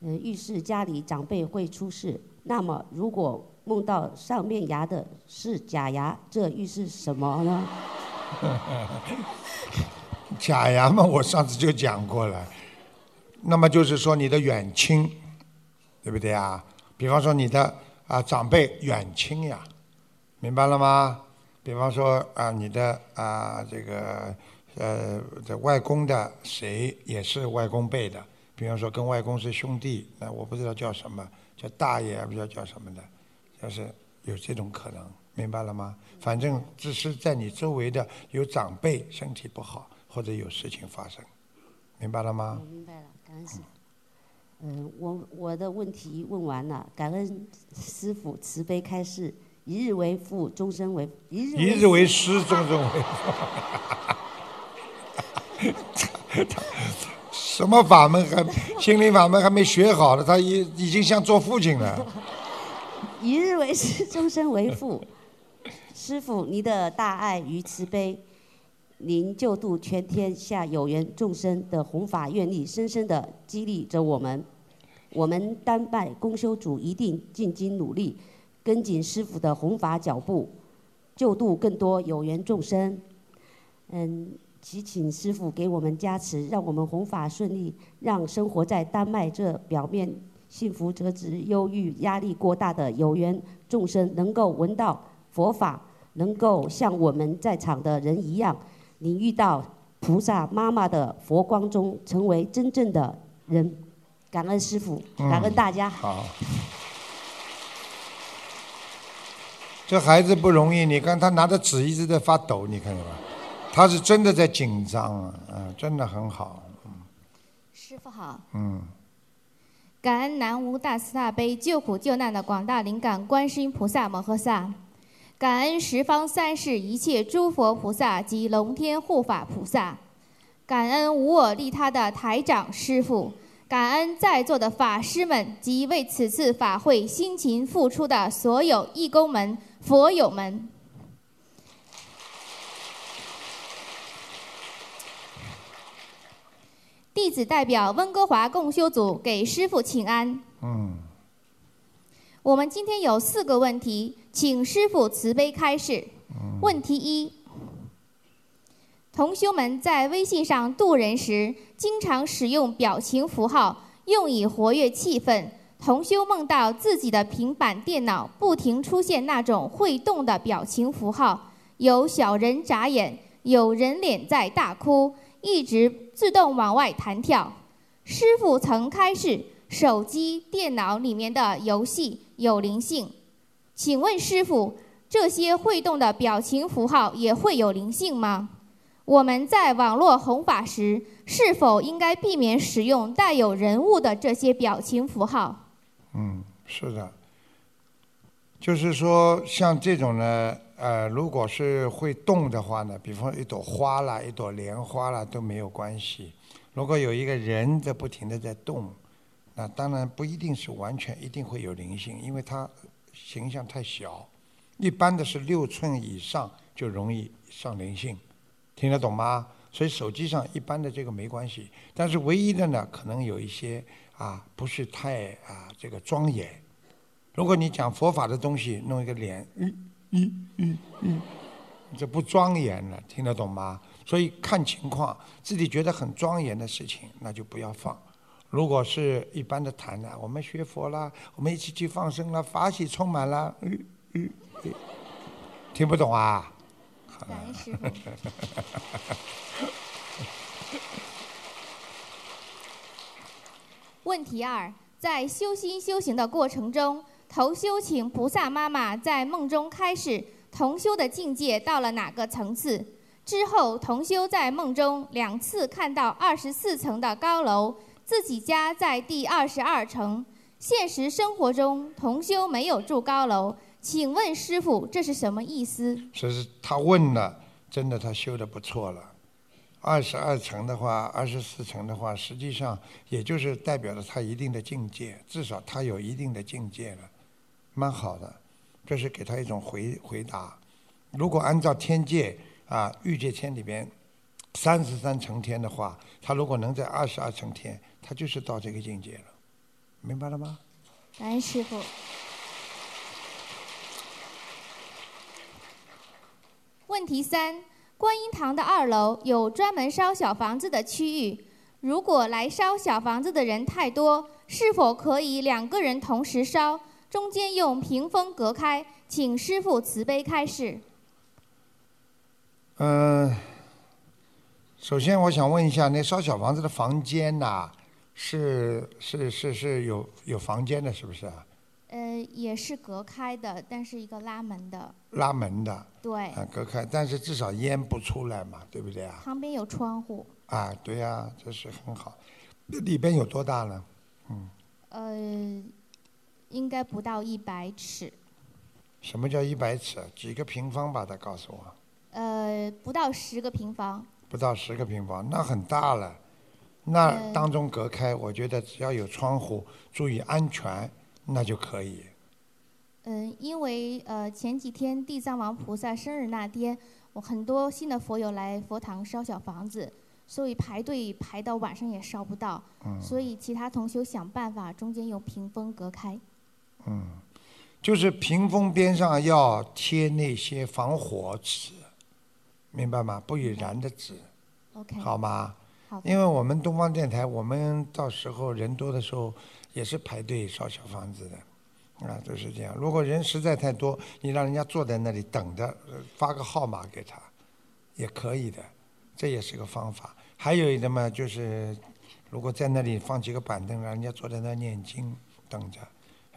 嗯，预示家里长辈会出事。那么如果梦到上面牙的是假牙，这预示什么呢？假牙嘛，我上次就讲过了。那么就是说你的远亲，对不对啊？比方说你的啊长辈远亲呀，明白了吗？比方说啊你的啊这个呃这外公的谁也是外公辈的，比方说跟外公是兄弟，那我不知道叫什么，叫大爷不知道叫什么的。要是有这种可能，明白了吗？反正只是在你周围的有长辈身体不好，或者有事情发生，明白了吗我？明白了，感恩师傅。嗯，我我的问题问完了，感恩师傅慈悲开示，一日为父，终身为一日一日为师，终身为父。什么法门还心灵法门还没学好呢，他已已经像做父亲了。一日为师，终身为父。师傅，您的大爱与慈悲，您救度全天下有缘众生的弘法愿力，深深的激励着我们。我们丹拜公修组一定尽心努力，跟紧师傅的弘法脚步，救度更多有缘众生。嗯，祈请师傅给我们加持，让我们弘法顺利，让生活在丹麦这表面幸福折直、忧郁、压力过大的有缘众生，能够闻到佛法，能够像我们在场的人一样，你遇到菩萨妈妈的佛光中，成为真正的人。感恩师傅，感恩大家。好，这孩子不容易，你看他拿着纸一直在发抖，你看见吧？他是真的在紧张啊，嗯，真的很好，师傅好，嗯，感恩南无大慈大悲救苦救难的广大灵感观世音菩萨摩诃萨，感恩十方三世一切诸佛菩萨及龙天护法菩萨，感恩无我利他的台长师傅，感恩在座的法师们及为此次法会辛勤付出的所有义工们、佛友们。弟子代表温哥华共修组给师傅请安。嗯，我们今天有四个问题，请师傅慈悲开示。问题一：同修们在微信上度人时，经常使用表情符号，用以活跃气氛。同修梦到自己的平板电脑不停出现那种会动的表情符号，有小人眨眼，有人脸在大哭，一直自动往外弹跳。师傅曾开示，手机、电脑里面的游戏有灵性。请问师傅，这些会动的表情符号也会有灵性吗？我们在网络弘法时，是否应该避免使用带有人物的这些表情符号？嗯，是的，就是说像这种呢，呃，如果是会动的话呢，比方一朵花啦、一朵莲花啦都没有关系。如果有一个人在不停的在动，那当然不一定是完全一定会有灵性，因为它形象太小。一般的是六寸以上就容易上灵性，听得懂吗？所以手机上一般的这个没关系，但是唯一的呢，可能有一些啊不是太啊这个庄严。如果你讲佛法的东西，弄一个脸，嗯嗯嗯嗯，这不庄严了，听得懂吗？所以看情况，自己觉得很庄严的事情，那就不要放。如果是一般的谈呢，我们学佛啦，我们一起去放生啦，法喜充满了，嗯嗯嗯，听不懂啊？感恩师傅。问题二：在修心修行的过程中，同修请菩萨妈妈在梦中开始同修的境界到了哪个层次。之后，同修在梦中两次看到二十四层的高楼，自己家在第二十二层。现实生活中，同修没有住高楼，请问师傅，这是什么意思？所以他问了，真的他修的不错了。二十二层的话，二十四层的话，实际上也就是代表了他一定的境界，至少他有一定的境界了，蛮好的。这是给他一种回回答。如果按照天界啊欲界天里边三十三层天的话，他如果能在二十二层天，他就是到这个境界了，明白了吗？感恩师傅。问题三：观音堂的二楼有专门烧小房子的区域，如果来烧小房子的人太多，是否可以两个人同时烧，中间用屏风隔开？请师傅慈悲开示。嗯、首先我想问一下，那烧小房子的房间呐、是是是是有有房间的，是不是啊？呃，也是隔开的，但是一个拉门的，拉门的，对，啊，隔开，但是至少烟不出来嘛，对不对啊？旁边有窗户，啊，对呀、这是很好。里边有多大呢？嗯，呃，应该不到一百尺，什么叫一百尺？几个平方把它告诉我。呃，不到十个平方，不到十个平方，那很大了。那嗯当中隔开，我觉得只要有窗户，注意安全，那就可以。嗯，因为呃前几天地藏王菩萨生日那天，我很多新的佛友来佛堂烧小房子，所以排队排到晚上也烧不到，嗯所以其他同修想办法中间用屏风隔开。嗯，就是屏风边上要贴那些防火纸，明白吗？不以燃的纸，OK，好吗？好因为我们东方电台，我们到时候人多的时候也是排队烧小房子的，啊，都是这样。如果人实在太多，你让人家坐在那里等着，呃发个号码给他，也可以的，这也是个方法。还有一个嘛，就是如果在那里放几个板凳，让人家坐在那念经等着。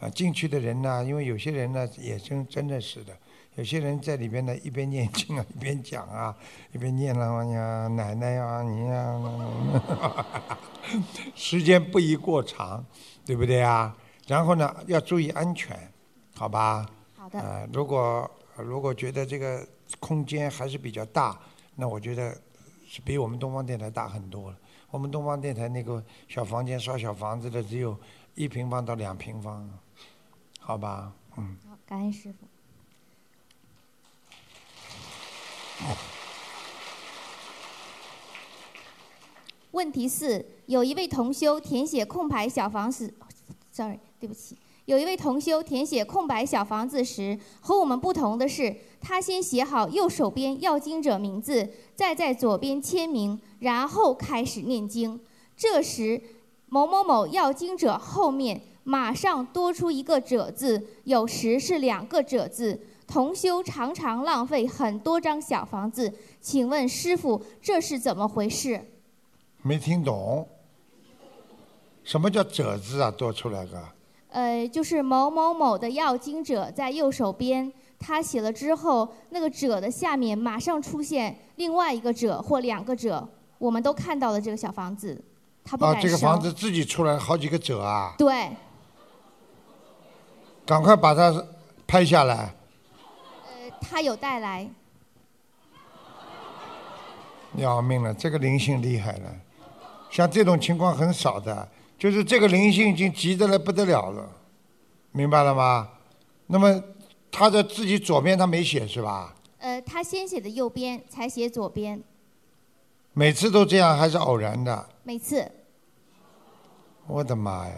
啊，进去的人呢，因为有些人呢也真真的是的，有些人在里边呢一边念经啊，一边讲啊，一边念了呀，奶奶呀，你呀，时间不宜过长，对不对啊？然后呢，要注意安全，好吧？好的呃，如果如果觉得这个空间还是比较大，那我觉得是比我们东方电台大很多了。我们东方电台那个小房间烧小房子的只有一平方到两平方，好吧？嗯。好，感恩师傅。问题四：有一位同修填写空白小房子，sorry，对不起，有一位同修填写空白小房子时，和我们不同的是，他先写好右手边要经者名字，再在左边签名，然后开始念经。这时，某某某要经者后面马上多出一个者字，有时是两个者字。同修常常浪费很多张小房子，请问师傅这是怎么回事？没听懂，什么叫“者”字啊？多出来个，呃，就是某某某的要经者在右手边，他写了之后，那个者的下面马上出现另外一个者或两个者，我们都看到了这个小房子，他不啊。这个房子自己出来好几个“者”啊，对，赶快把它拍下来。呃，他有带来，要命了，这个灵性厉害了，像这种情况很少的，就是这个灵性已经急得来不得了了，明白了吗？那么他的自己左边他没写是吧？呃，他先写的右边，才写左边，每次都这样还是偶然的？每次。我的妈呀，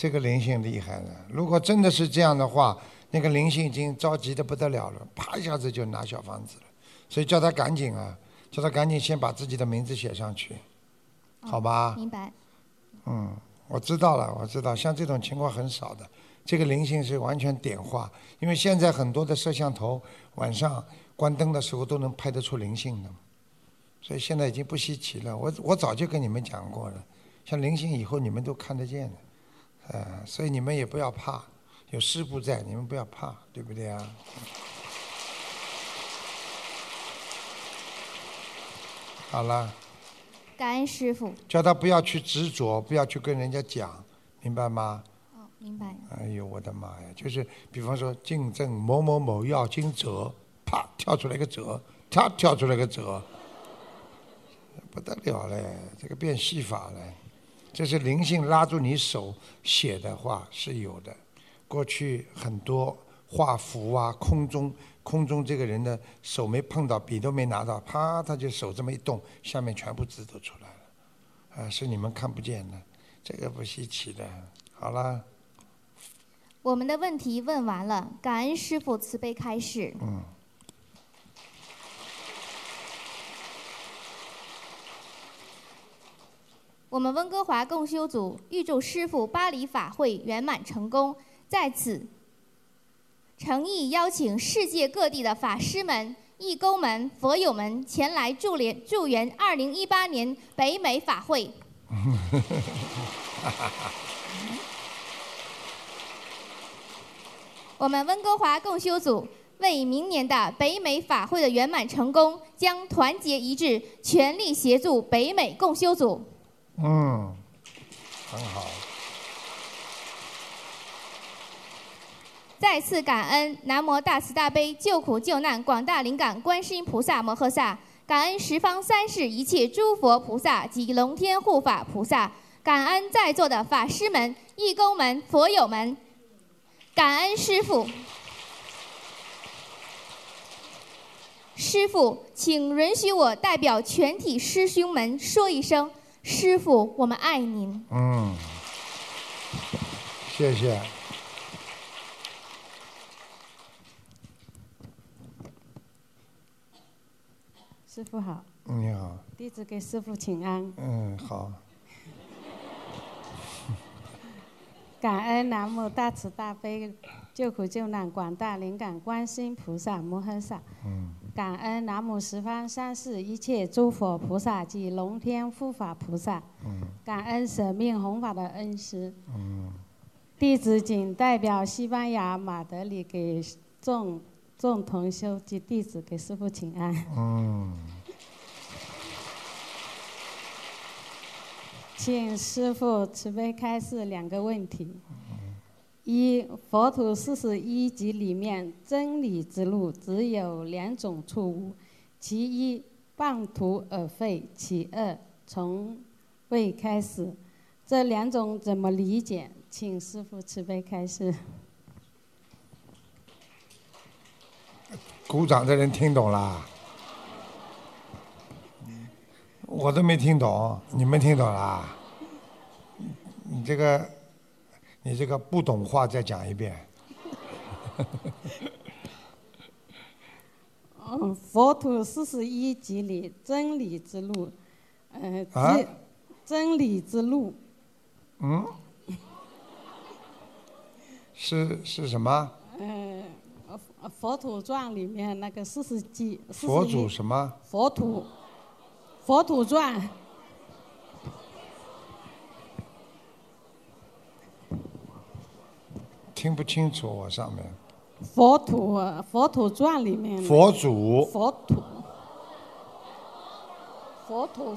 这个灵性厉害了！如果真的是这样的话，那个灵性已经着急的不得了了，啪一下子就拿小房子了。所以叫他赶紧啊，叫他赶紧先把自己的名字写上去，好吧？明白。嗯，我知道了，我知道，像这种情况很少的，这个灵性是完全点化，因为现在很多的摄像头晚上关灯的时候都能拍得出灵性的，所以现在已经不稀奇了。我我早就跟你们讲过了，像灵性以后你们都看得见的，呃，所以你们也不要怕，有师傅在，你们不要怕，对不对啊？好了。感恩师傅。叫他不要去执着，不要去跟人家讲，明白吗？哦，明白。哎呦，我的妈呀！就是比方说竞争某某某要经折，啪跳出来个折，跳跳出来个折，不得了嘞！这个变戏法了，这是灵性拉住你手写的话是有的。过去很多画符啊，空中空中这个人的手没碰到，笔都没拿到，啪他就手这么一动，下面全部字都出来了，啊，是你们看不见的，这个不稀奇的。好了。我们的问题问完了，感恩师傅慈悲开示。嗯。我们温哥华共修组预祝师傅巴黎法会圆满成功，在此诚意邀请世界各地的法师们、义工们、佛友们前来助联助缘2018年北美法会。我们温哥华共修组为明年的北美法会的圆满成功，将团结一致，全力协助北美共修组。嗯，很好。再次感恩南无大慈大悲救苦救难广大灵感观世音菩萨摩诃萨，感恩十方三世一切诸佛菩萨及龙天护法菩萨，感恩在座的法师们、义工们、佛友们，感恩师父。师父，请允许我代表全体师兄们说一声：“师傅，我们爱您。”嗯，谢谢。师傅好，你好。弟子给师傅请安。嗯，好。感恩南无大慈大悲救苦救难广大灵感观世音菩萨摩诃萨。嗯。感恩南无十方三世一切诸佛菩萨及龙天护法菩萨。嗯。感恩舍命弘法的恩师。嗯。弟子仅代表西班牙马德里给众众同修及弟子给师傅请安。嗯。请师傅慈悲开示两个问题：一，佛土四十一集里面真理之路只有两种错误，其一半途而废，其二从未开始，这两种怎么理解？请师傅慈悲开示。鼓掌的人听懂啦？我都没听懂，你们听懂啦？你这个，你这个不懂话，再讲一遍。嗯，佛土四十一集里真理之路，呃，啊真理之路，嗯？是是什么？呃，佛佛土传里面那个四十集佛祖什么？佛土，佛土传，听不清楚，我上面。佛土佛土传里面。佛祖。佛土，佛土，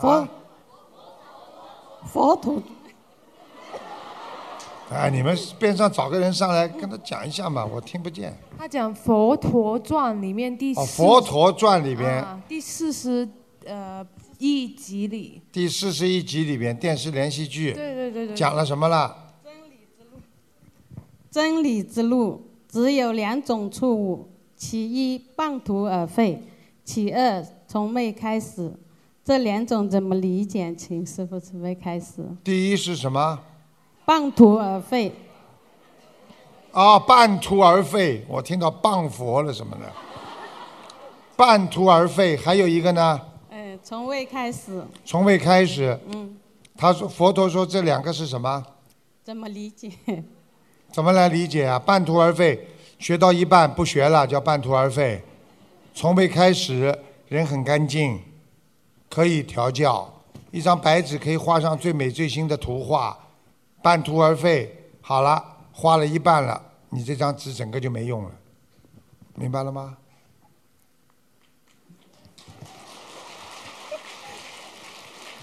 佛、啊？佛。土，哎，你们边上找个人上来跟他讲一下嘛，我听不见。他讲《佛陀传》里面第哦，《、佛陀传》里边、啊、第四十呃一集里，第四十一集里边电视连续剧对对对对讲了什么了？真理之路只有两种错误，其一半途而废，其二从未开始。这两种怎么理解？请师傅慈悲开始。第一是什么？半途而废，啊，半途而废，我听到谤佛了什么的。半途而废，还有一个呢，呃，从未开始。从未开始。嗯，他说佛陀说这两个是什么？怎么理解？怎么来理解啊？半途而废，学到一半不学了叫半途而废。从未开始，人很干净，可以调教。一张白纸可以画上最美最新的图画。半途而废，好了，画了一半了，你这张纸整个就没用了，明白了吗？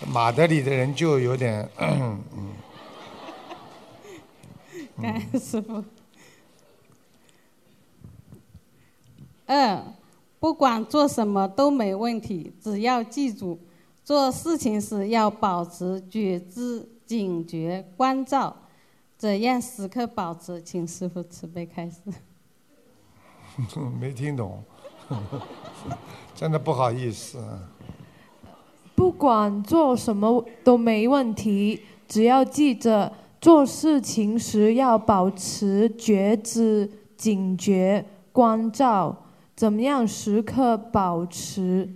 马德里的人就有点，嗯，感恩师傅。二，不管做什么都没问题，只要记住，做事情时要保持觉知、警觉、关照。怎样时刻保持？请师傅慈悲开示。没听懂，真的不好意思。不管做什么都没问题，只要记着做事情时要保持觉知、警觉、关照。怎么样时刻保持？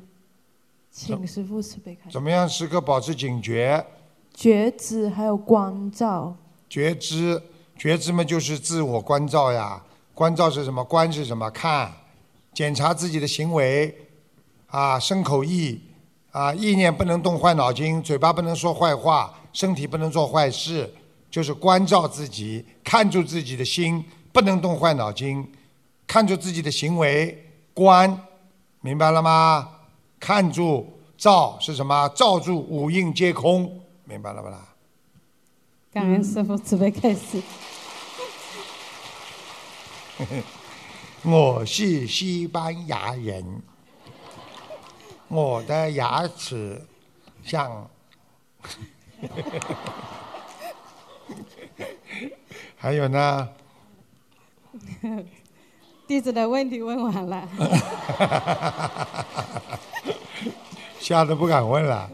请师傅慈悲开示。怎么样时刻保持警觉？觉知还有关照。觉知，觉知嘛就是自我关照呀。关照是什么？观是什么？看，检查自己的行为，啊，身口意，啊，意念不能动坏脑筋，嘴巴不能说坏话，身体不能做坏事，就是关照自己，看住自己的心，不能动坏脑筋，看住自己的行为，观，明白了吗？看住照是什么？照住五蕴皆空，明白了不啦？感恩师傅慈悲开示。我是西班牙人，我的牙齿像，还有呢？弟子的问题问完了。吓得不敢问了。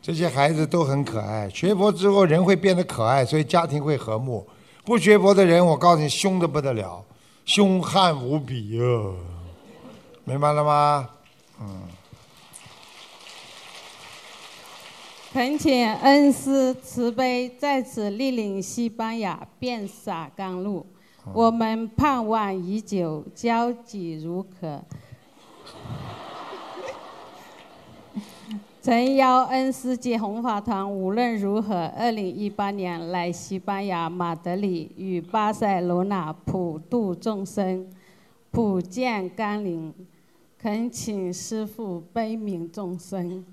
这些孩子都很可爱，学佛之后人会变得可爱，所以家庭会和睦。不学佛的人，我告诉你，凶的不得了，凶悍无比哟，明白了吗？嗯。恳请恩师慈悲在此莅临西班牙，遍洒甘露。我们盼望已久，交集如渴。诚邀恩师及弘法团无论如何，二零一八年来西班牙马德里与巴塞罗那普度众生，普见甘霖。恳请师父悲悯众生，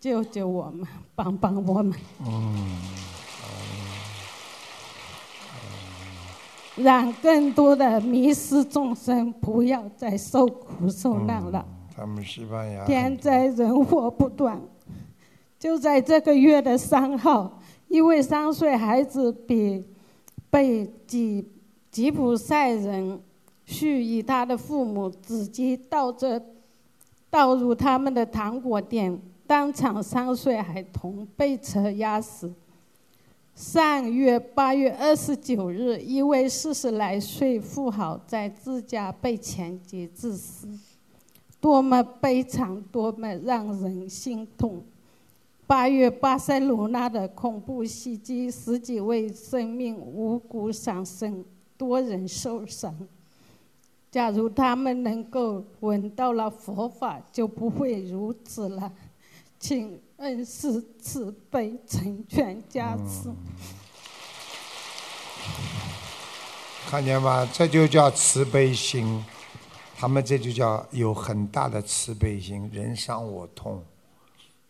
救救我们，帮帮我们。嗯。让更多的迷失众生不要再受苦受难了。他们西班牙天灾人祸不断。就在这个月的三号，一位三岁孩子被被吉吉普赛人蓄意他的父母直接倒着倒入他们的糖果店，当场三岁孩童被车压死。上月八月二十九日，一位四十来岁富豪在自家被抢劫致死，多么悲惨，多么让人心痛！八月巴塞罗那的恐怖袭击，十几位生命无辜丧生，多人受伤。假如他们能够闻到了佛法，就不会如此了。请恩师慈悲成全加持。看见吗？这就叫慈悲心。他们这就叫有很大的慈悲心，人伤我痛。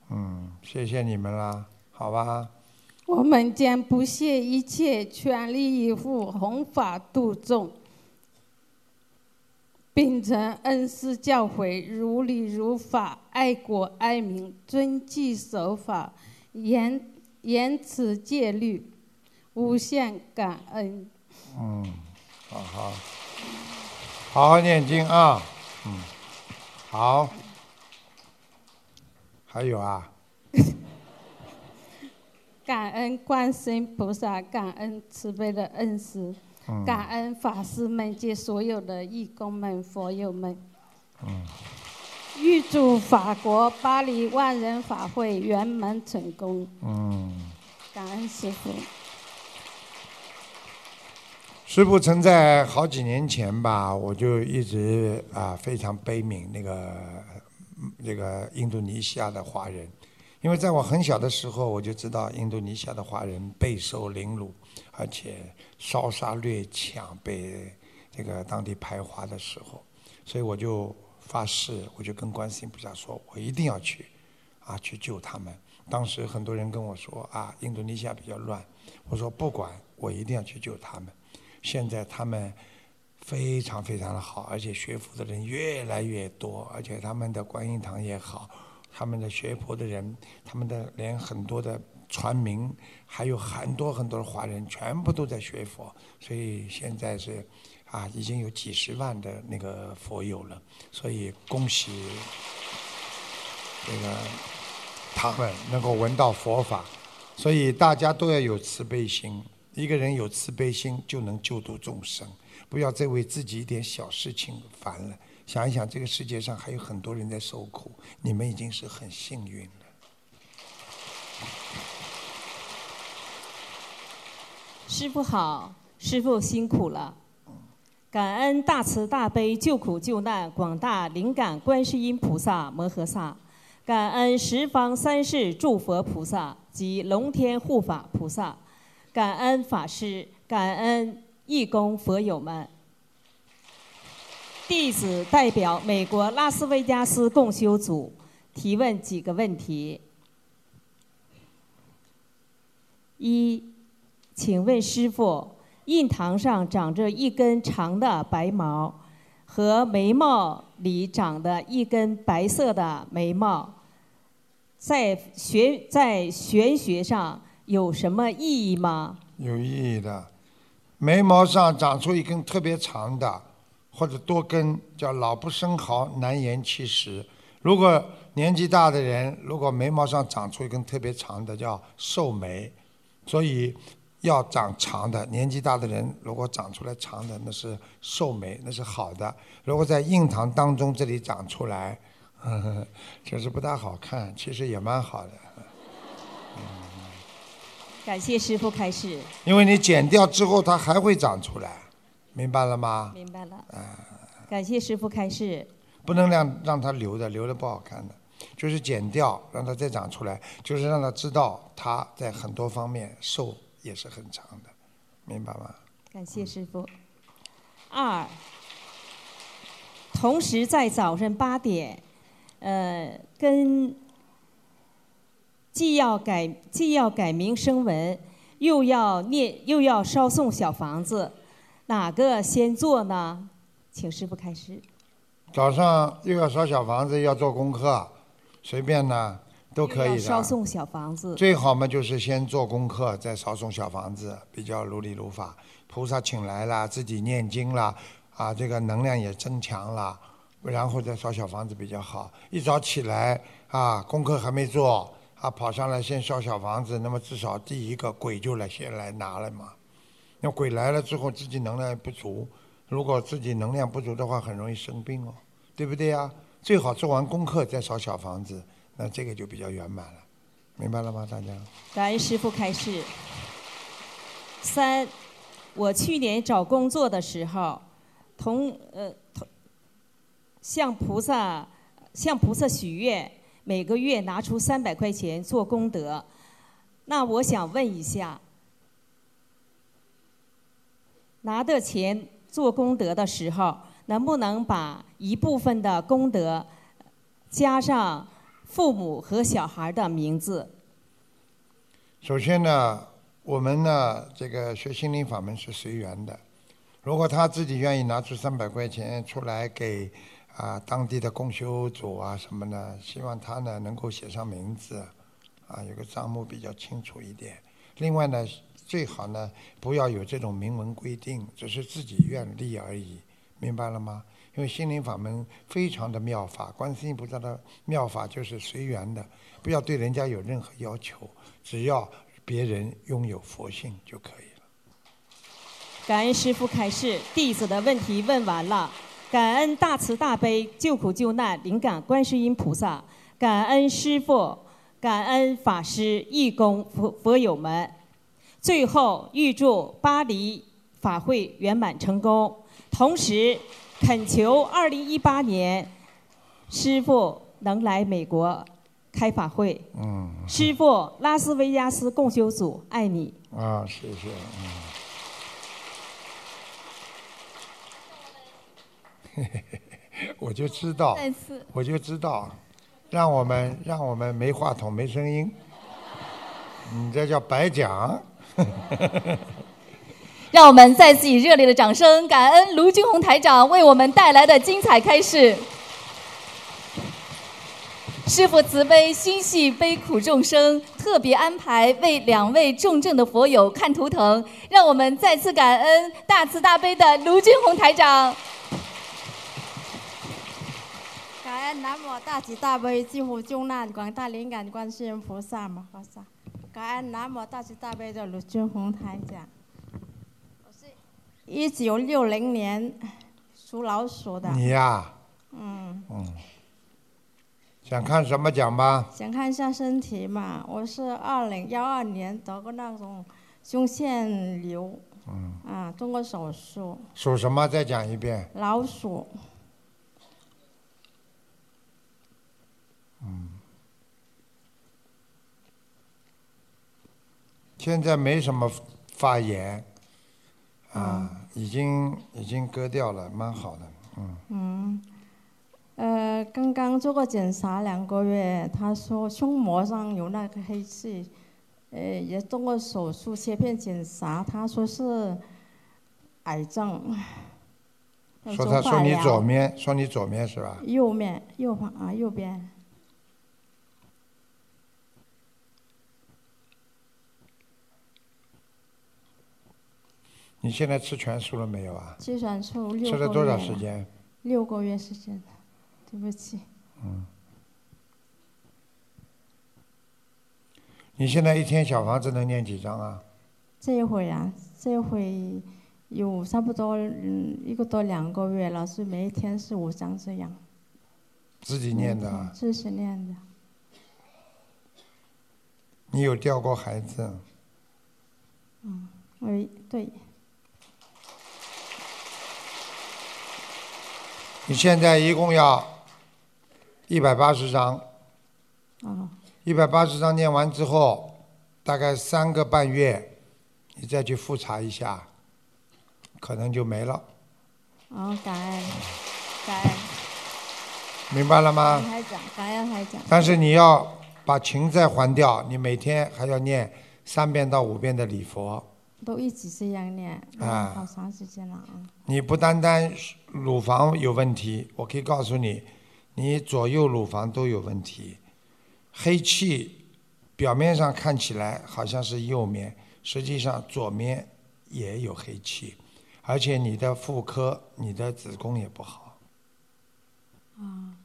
嗯，谢谢你们啦，好吧。我们将不懈一切，全力以赴弘法度众。秉承恩师教诲，如理如法，爱国爱民，遵纪守法，严严持戒律，无限感恩。嗯，好好，好好念经啊。嗯，好。还有啊。感恩观世音菩萨，感恩慈悲的恩师。感恩法师们及所有的义工们、佛友们。嗯。预祝法国巴黎万人法会圆满成功。嗯。感恩师傅。师傅曾在好几年前吧，我就一直啊非常悲悯那个那个印度尼西亚的华人，因为在我很小的时候我就知道印度尼西亚的华人备受凌辱，而且。烧杀掠抢被这个当地排华的时候，所以我就发誓，我就跟观世音菩萨说，我一定要去，啊，去救他们。当时很多人跟我说啊，印度尼西亚比较乱，我说不管，我一定要去救他们。现在他们非常非常的好，而且学佛的人越来越多，而且他们的观音堂也好，他们的学佛的人，他们的连很多的。传名还有很多很多的华人，全部都在学佛，所以现在是啊，已经有几十万的那个佛友了。所以恭喜这个他们能够闻到佛法，所以大家都要有慈悲心。一个人有慈悲心，就能救度众生。不要再为自己一点小事情烦了。想一想，这个世界上还有很多人在受苦，你们已经是很幸运。师傅好，师傅辛苦了。感恩大慈大悲救苦救难广大灵感观世音菩萨摩诃萨，感恩十方三世诸佛菩萨及龙天护法菩萨，感恩法师，感恩义工佛友们，弟子代表美国拉斯维加斯共修组提问几个问题。一，请问师傅，印堂上长着一根长的白毛，和眉毛里长的一根白色的眉毛，在玄在玄学上有什么意义吗？有意义的。眉毛上长出一根特别长的，或者多根，叫老不生毫，难言其实。如果年纪大的人，如果眉毛上长出一根特别长的，叫寿眉。所以要长长的，年纪大的人如果长出来长的，那是寿眉，那是好的。如果在印堂当中这里长出来，呵呵就是不大好看，其实也蛮好的。嗯感谢师傅开示。因为你剪掉之后，它还会长出来，明白了吗？明白了。感谢师傅开示。不能让让它留着，留着不好看的。就是剪掉，让它再长出来，就是让它知道它在很多方面寿也是很长的，明白吗？感谢师傅。二，同时在早晨八点，呃，跟既要改既要改名声文，又要念又要烧送小房子，哪个先做呢？请师傅开始。早上又要烧小房子，要做功课。随便呢，都可以的。烧送小房子。最好嘛，就是先做功课，再烧送小房子，比较如理如法。菩萨请来了，自己念经了，啊，这个能量也增强了，然后再烧小房子比较好。一早起来啊，功课还没做，啊，跑上来先烧小房子，那么至少第一个鬼就来先来拿了嘛。那鬼来了之后，自己能量不足，如果自己能量不足的话，很容易生病哦，对不对呀？最好做完功课再烧小房子，那这个就比较圆满了，明白了吗？大家？感恩师傅开示。三，我去年找工作的时候，同呃同向菩萨向菩萨许愿，每个月拿出三百块钱做功德。那我想问一下，拿的钱做功德的时候？能不能把一部分的功德加上父母和小孩的名字？首先呢，我们呢这个学心灵法门是随缘的。如果他自己愿意拿出三百块钱出来给啊当地的共修组啊什么的，希望他呢能够写上名字，啊有个账目比较清楚一点。另外呢，最好呢不要有这种明文规定，只是自己愿力而已。明白了吗？因为心灵法门非常的妙法，观世音菩萨的妙法就是随缘的，不要对人家有任何要求，只要别人拥有佛性就可以了。感恩师父开示，弟子的问题问完了。感恩大慈大悲救苦救难灵感观世音菩萨，感恩师父，感恩法师义工佛佛友们。最后预祝巴黎法会圆满成功。同时，恳求二零一八年师傅能来美国开法会。嗯。师傅，拉斯维加斯共修组爱你。啊，谢谢。嗯。我就知道，我就知道，让我们让我们没话筒没声音，你这叫白讲。让我们再次以热烈的掌声，感恩卢军红台长为我们带来的精彩开示。师父慈悲心系悲苦众生，特别安排为两位重症的佛友看图腾，让我们再次感恩大慈大悲的卢军红台长。感恩南无大慈大悲救苦救难广大灵感观世音菩萨摩诃萨，感恩南无大慈大悲的卢军红台长。一九六零年属老鼠的。你呀。嗯。嗯。想看什么讲吧？想看一下身体嘛，我是二零幺二年得过那种胸腺瘤。嗯。啊，做过手术。属什么？再讲一遍。老鼠。嗯。现在没什么发炎。啊，已经已经割掉了，蛮好的，嗯。嗯，呃，刚刚做过检查两个月，他说胸膜上有那个黑气，呃，也动过手术切片检查，他说是癌症。说他说你左面，说你左面是吧？右面右方啊右边，你现在吃全素了没有啊？吃全素六个月吃了多少时间？六个月时间，对不起。嗯。你现在一天小房子能念几张啊？这一会啊，这一会有差不多嗯一个多两个月了，是每一天是五张这样。自己念的啊。自己念的。你有掉过孩子？嗯，喂，对，你现在一共要一百八十张，哦，一百八十张念完之后，大概三个半月，你再去复查一下，可能就没了，哦，感恩，感恩，明白了吗。但是你要把情债还掉，你每天还要念三遍到五遍的礼佛。都一直这样念，啊。好长时间了啊。你不单单乳房有问题，我可以告诉你，你左右乳房都有问题。黑气表面上看起来好像是右面，实际上左面也有黑气，而且你的妇科、你的子宫也不好。啊，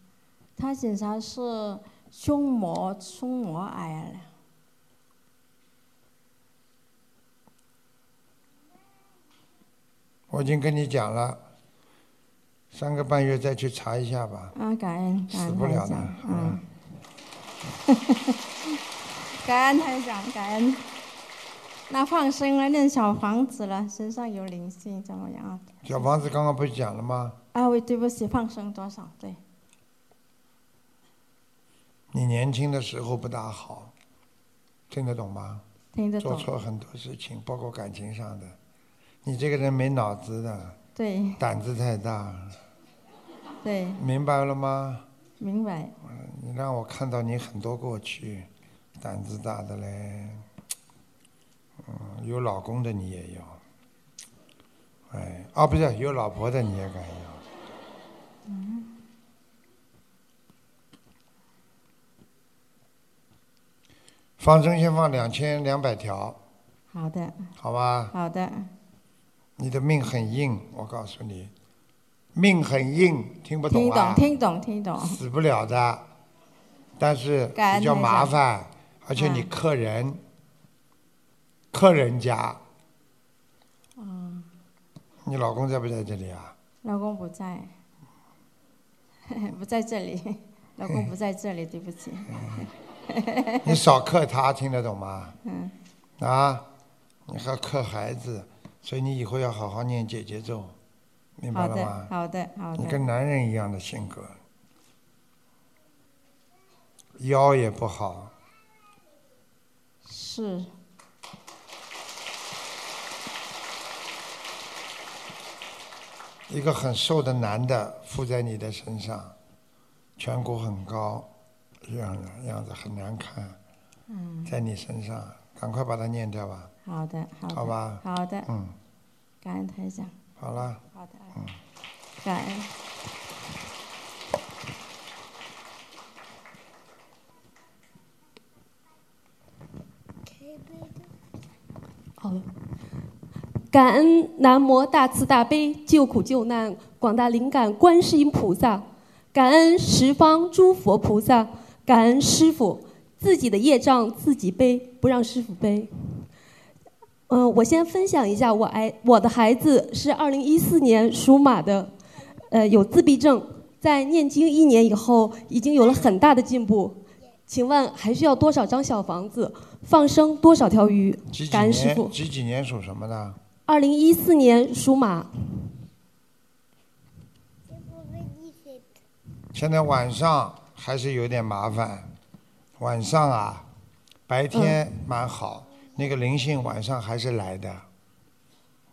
他检查是胸膜胸膜癌了。我已经跟你讲了，三个半月再去查一下吧。啊，感恩感死恩不了的嗯。感恩台长，感恩。那放生了，念小房子了，身上有灵性怎么样啊？小房子刚刚不是讲了吗？啊，喂，对不起，放生多少？对，你年轻的时候不大好，听得懂吗？听得懂做错很多事情，包括感情上的。你这个人没脑子的，对胆子太大，对，明白了吗？明白。你让我看到你很多过去，胆子大的嘞，嗯，有老公的你也有，哎，啊，不是有老婆的你也敢要，嗯，放生先放两千两百条，好的，好吧？好的，你的命很硬，我告诉你，命很硬，听不懂听啊？懂，听懂，听懂。死不了的，但是比较麻烦，而且你嗯克人，克人家，嗯，你老公在不在这里啊？老公不在，不在这里，老公不在这里，对不起。你少克他，听得懂吗？嗯，啊，你还克孩子，所以你以后要好好念姐姐咒，明白好的了吗，？好的，好的。你跟男人一样的性格，腰也不好，是，一个很瘦的男的附在你的身上，颧骨很高，这样的样子很难看，嗯，在你身上，赶快把它念掉吧。好的，好的，好吧。好的，嗯，感恩台长，好了，好的，嗯，感恩。好了，感恩南无大慈大悲救苦救难广大灵感观世音菩萨，感恩十方诸佛菩萨，感恩师傅，自己的业障自己背，不让师傅背。嗯、我先分享一下我孩我的孩子是二零一四年属马的，呃，有自闭症，在念经一年以后，已经有了很大的进步。请问还需要多少张小房子？放生多少条鱼几？几感恩师傅年？。几几年属什么的？二零一四年属马，现在晚上还是有点麻烦，晚上啊，白天蛮好，那个灵性晚上还是来的，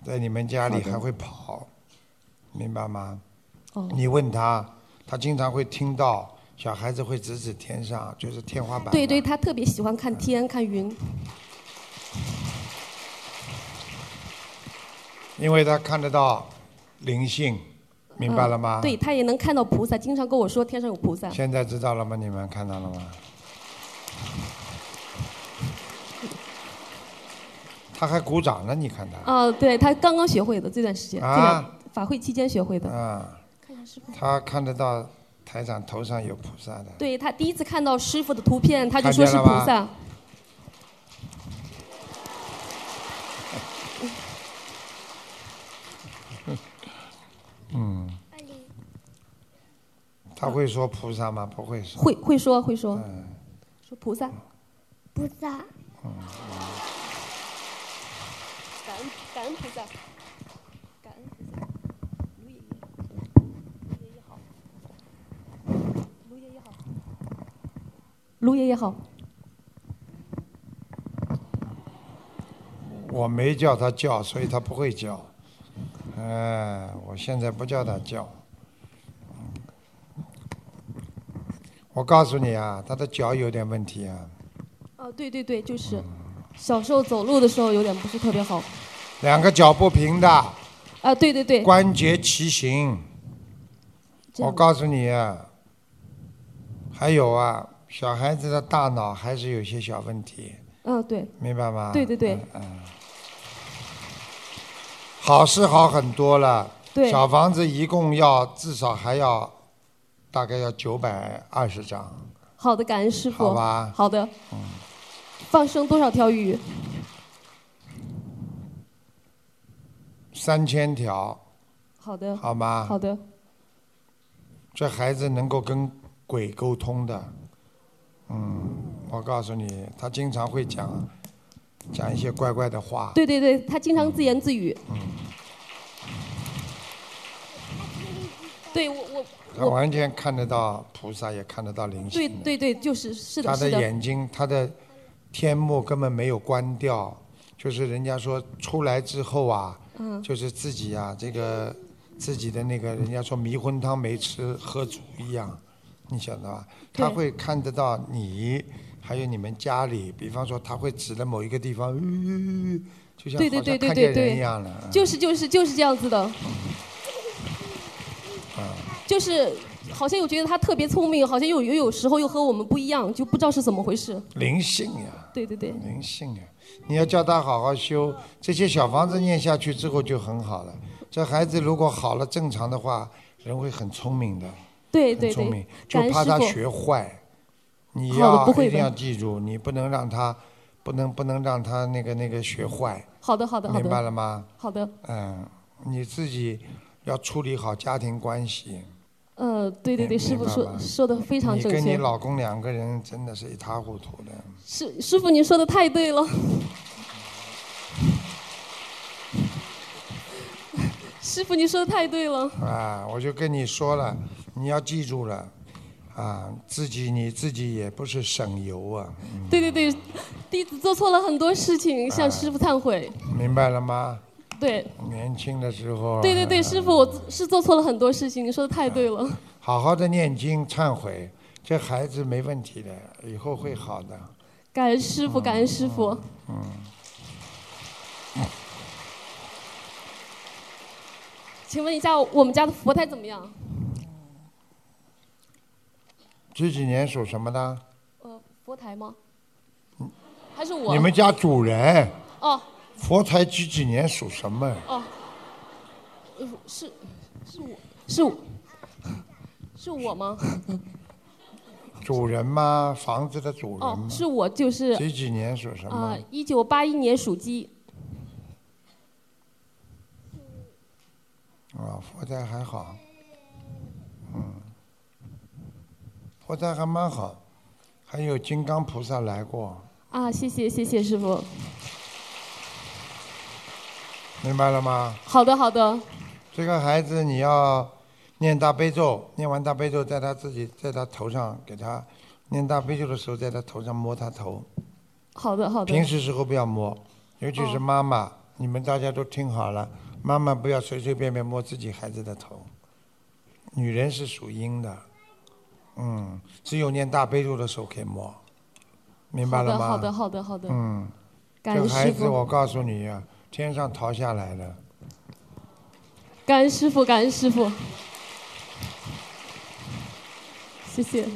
在你们家里还会跑，明白吗？哦你问他，他经常会听到小孩子会指指天上，就是天花板。对对，他特别喜欢看天看云。因为他看得到灵性，明白了吗？嗯对他也能看到菩萨，经常跟我说天上有菩萨。现在知道了吗？你们看到了吗？他还鼓掌呢，你看他。哦，对他刚刚学会的这段时间，这啊两法会期间学会的。啊看一下师傅。他看得到台长头上有菩萨的。对他第一次看到师傅的图片，他就说是菩萨。嗯。他会说菩萨吗？不会说。会会说会说，嗯说菩萨。菩萨，嗯感恩菩萨，感恩菩萨。卢爷爷，卢爷爷好，卢爷爷好，卢爷爷好。我没叫他叫，所以他不会叫。哎，我现在不叫他叫。我告诉你啊，他的脚有点问题啊。哦，对对对，就是小时候走路的时候有点不是特别好。两个脚不平的，啊，对对对。关节畸形。我告诉你啊，还有啊，小孩子的大脑还是有些小问题，嗯，对。明白吗？对对对。嗯。好是好很多了。对小房子一共要至少还要，大概要九百二十张。好的，感恩师傅。好吧好的。嗯放生多少条鱼？三千条，好的。好吗？好的。这孩子能够跟鬼沟通的，嗯，我告诉你，他经常会讲讲一些怪怪的话。对对对，他经常自言自语。嗯对我我他完全看得到菩萨，也看得到灵对性。对对对，就是是的他的。眼睛，他的天目根本没有关掉，就是人家说出来之后啊，嗯就是自己啊，这个自己的那个，人家说迷魂汤没吃喝足一样，你晓得吧？对他会看得到你，还有你们家里，比方说他会指着某一个地方，呃就像对对对对好像看见人对对一样的，，就是就是就是这样子的，嗯就是好像又觉得他特别聪明，好像又又有时候又和我们不一样，就不知道是怎么回事。灵性呀。对对对。灵性呀，你要叫他好好修，这些小房子念下去之后就很好了。这孩子如果好了正常的话，人会很聪明的，对对聪明，，就感恩师傅。怕他学坏。你好的要不会一定要记住，你不能让他，不能不能让他那个那个学坏。好的好的好的。明白了吗？好的，嗯，你自己要处理好家庭关系。呃，对对对，师傅说说的非常你跟你。老公两个人真的是一塌糊涂的。师师傅，您说的太对了。师傅，您说的太对了。啊，我就跟你说了，你要记住了，啊，自己你自己也不是省油啊，对对对，弟子做错了很多事情，向师傅忏悔。明白了吗？对年轻的时候，对对对，师傅，我是做错了很多事情，你说的太对了。好好的念经忏悔，这孩子没问题的，以后会好的。感恩师傅，感恩师傅。嗯，请问一下，我们家的佛台怎么样？几几年属什么的？呃，佛台吗？还是我？你们家主人，哦佛台几几年属什么？哦，呃是是我是我是我吗？主人吗？房子的主人哦，吗？是我，就是几几年属什么啊，？一九八一年属鸡。啊，佛台还好，嗯，佛台还蛮好，还有金刚菩萨来过，啊，谢谢谢谢师傅。明白了吗？好的好的，这个孩子你要念大悲咒，念完大悲咒，在他自己在他头上给他念大悲咒的时候，在他头上摸他头，好的好的。平时时候不要摸，尤其是哦妈妈，你们大家都听好了，妈妈不要随随便便摸自己孩子的头。女人是属阴的，嗯，只有念大悲咒的时候可以摸，明白了吗？好的，好的，好的。嗯，感恩这孩，子我告诉你呀、天上逃下来的。感恩师傅，感恩师傅，谢谢。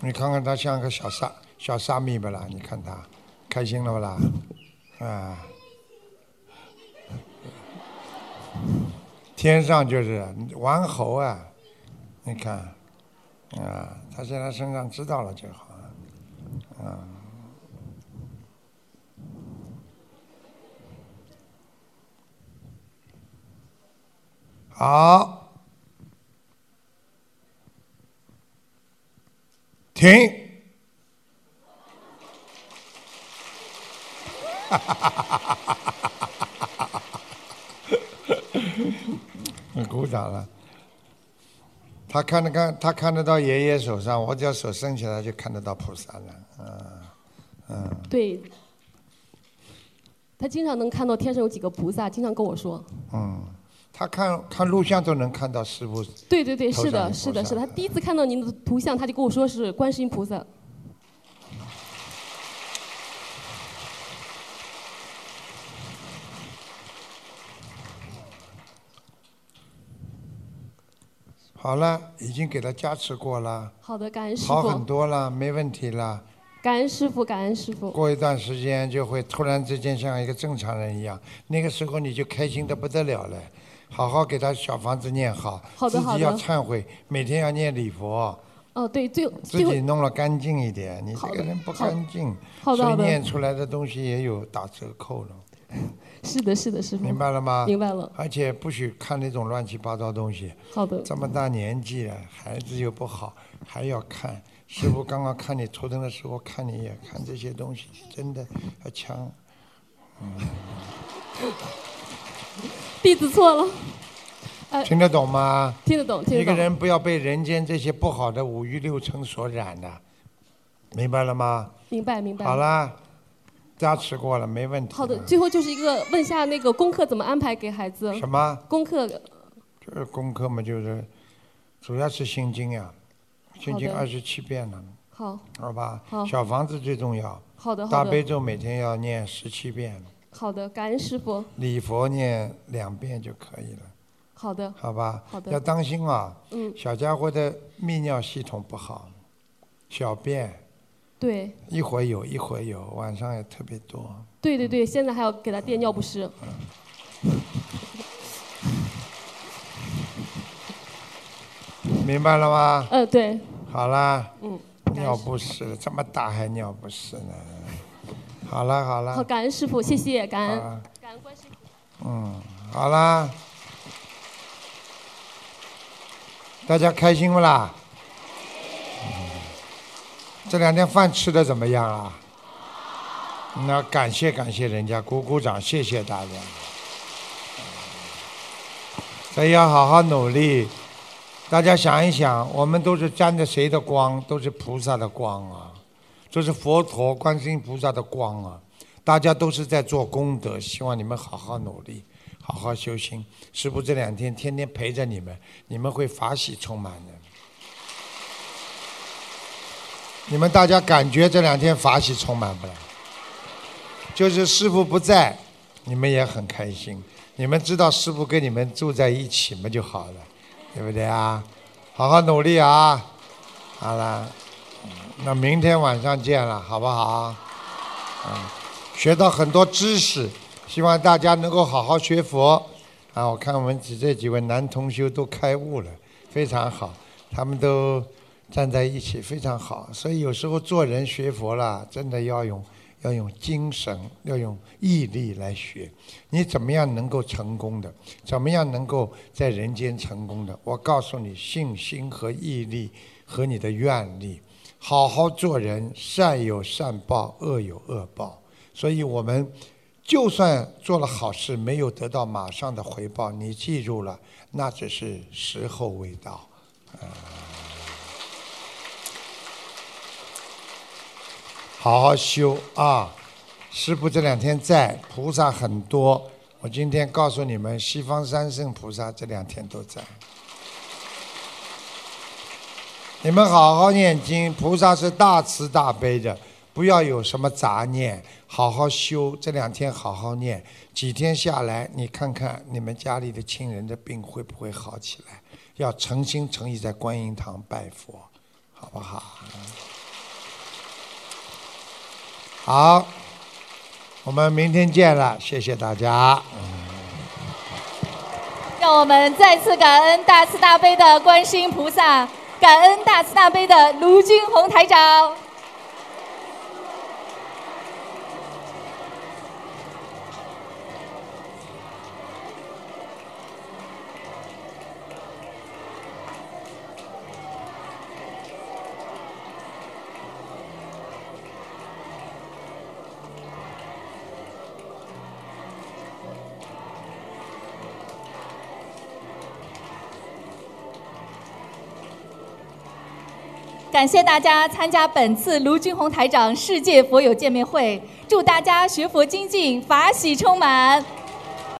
你看看他像个小沙小沙弥不啦？你看他，开心了不啦？啊，天上就是玩猴啊！你看，啊，他现在身上知道了就好，啊。好，停。鼓掌了。他看得看，他看得到爷爷手上，我只要手伸起来就看得到菩萨了。嗯嗯，对，他经常能看到天上有几个菩萨，经常跟我说。嗯，他看看录像都能看到师傅。对对对，是的，是的，是的。他第一次看到您的图像，他就跟我说是观世音菩萨。好了，已经给他加持过了，好的，感恩师好很，多了，没问题了。感恩师傅，感恩师傅。过一段时间就会突然之间像一个正常人一样，那个时候你就开心的不得了了。好好给他小房子念好，好的好的自己要忏悔，每天要念礼佛，哦，对，最自最后己弄了干净一点。你这好的个人不好干净，好的好的所以念出来的东西也有打折扣了。是的，是的，师傅。明白了吗？明白了。而且不许看那种乱七八糟东西。好的。这么大年纪了，孩子又不好，还要看。师傅刚刚看你头疼的时候，看你也看这些东西，真的要强。嗯，弟子错了。呃，听得懂吗？听得懂，听得懂。一个人不要被人间这些不好的五欲六尘所染的，明白了吗？明白，明白。好。啦，加持过了，没问题。好的，最后就是一个问一下那个功课怎么安排给孩子？什么？功课这功课嘛，就是主要是心经呀，心经好的二十七遍了，好，好吧？好小房子最重要。好的好的大悲咒每天要念十七遍，好的，感恩师傅。礼佛念两遍就可以了，好的。好吧？好的要当心啊！嗯小家伙的泌尿系统不好，小便对，一会儿有一会儿有，晚上也特别多。对对对，现在还要给他垫尿不湿。嗯 明白了吗？呃，对。好啦。嗯。尿不湿，这么大还尿不湿呢？好了好了。好，感恩师傅，谢谢，感恩感恩观世音菩萨。嗯，好啦，大家开心不啦？嗯这两天饭吃的怎么样啊？那感谢感谢人家，鼓鼓掌，谢谢大家。所以要好好努力。大家想一想，我们都是沾着谁的光？都是菩萨的光啊，这是佛陀、观世音菩萨的光啊。大家都是在做功德，希望你们好好努力，好好修心。师傅这两天天天陪着你们，你们会法喜充满的。你们大家感觉这两天法喜充满不了？就是师傅不在，你们也很开心。你们知道师傅跟你们住在一起嘛就好了，对不对啊？好好努力啊！好了，那明天晚上见了，好不好？嗯，学到很多知识，希望大家能够好好学佛。啊，我看我们几这几位男同修都开悟了，非常好，他们都站在一起，非常好。所以有时候做人学佛啦，真的要用要用精神，要用毅力来学。你怎么样能够成功的？怎么样能够在人间成功的？我告诉你，信心和毅力和你的愿力，好好做人，善有善报，恶有恶报。所以我们就算做了好事，没有得到马上的回报，你记住了，那只是时候未到。啊好好修啊！师傅这两天在，菩萨很多。我今天告诉你们，西方三圣菩萨这两天都在。你们好好念经，菩萨是大慈大悲的，不要有什么杂念，好好修。这两天好好念，几天下来，你看看你们家里的亲人的病会不会好起来？要诚心诚意在观音堂拜佛，好不好？好，我们明天见了，谢谢大家。让我们再次感恩大慈大悲的观世音菩萨，感恩大慈大悲的卢军宏台长。感谢大家参加本次卢军红台长世界佛友见面会，祝大家学佛精进，法喜充满。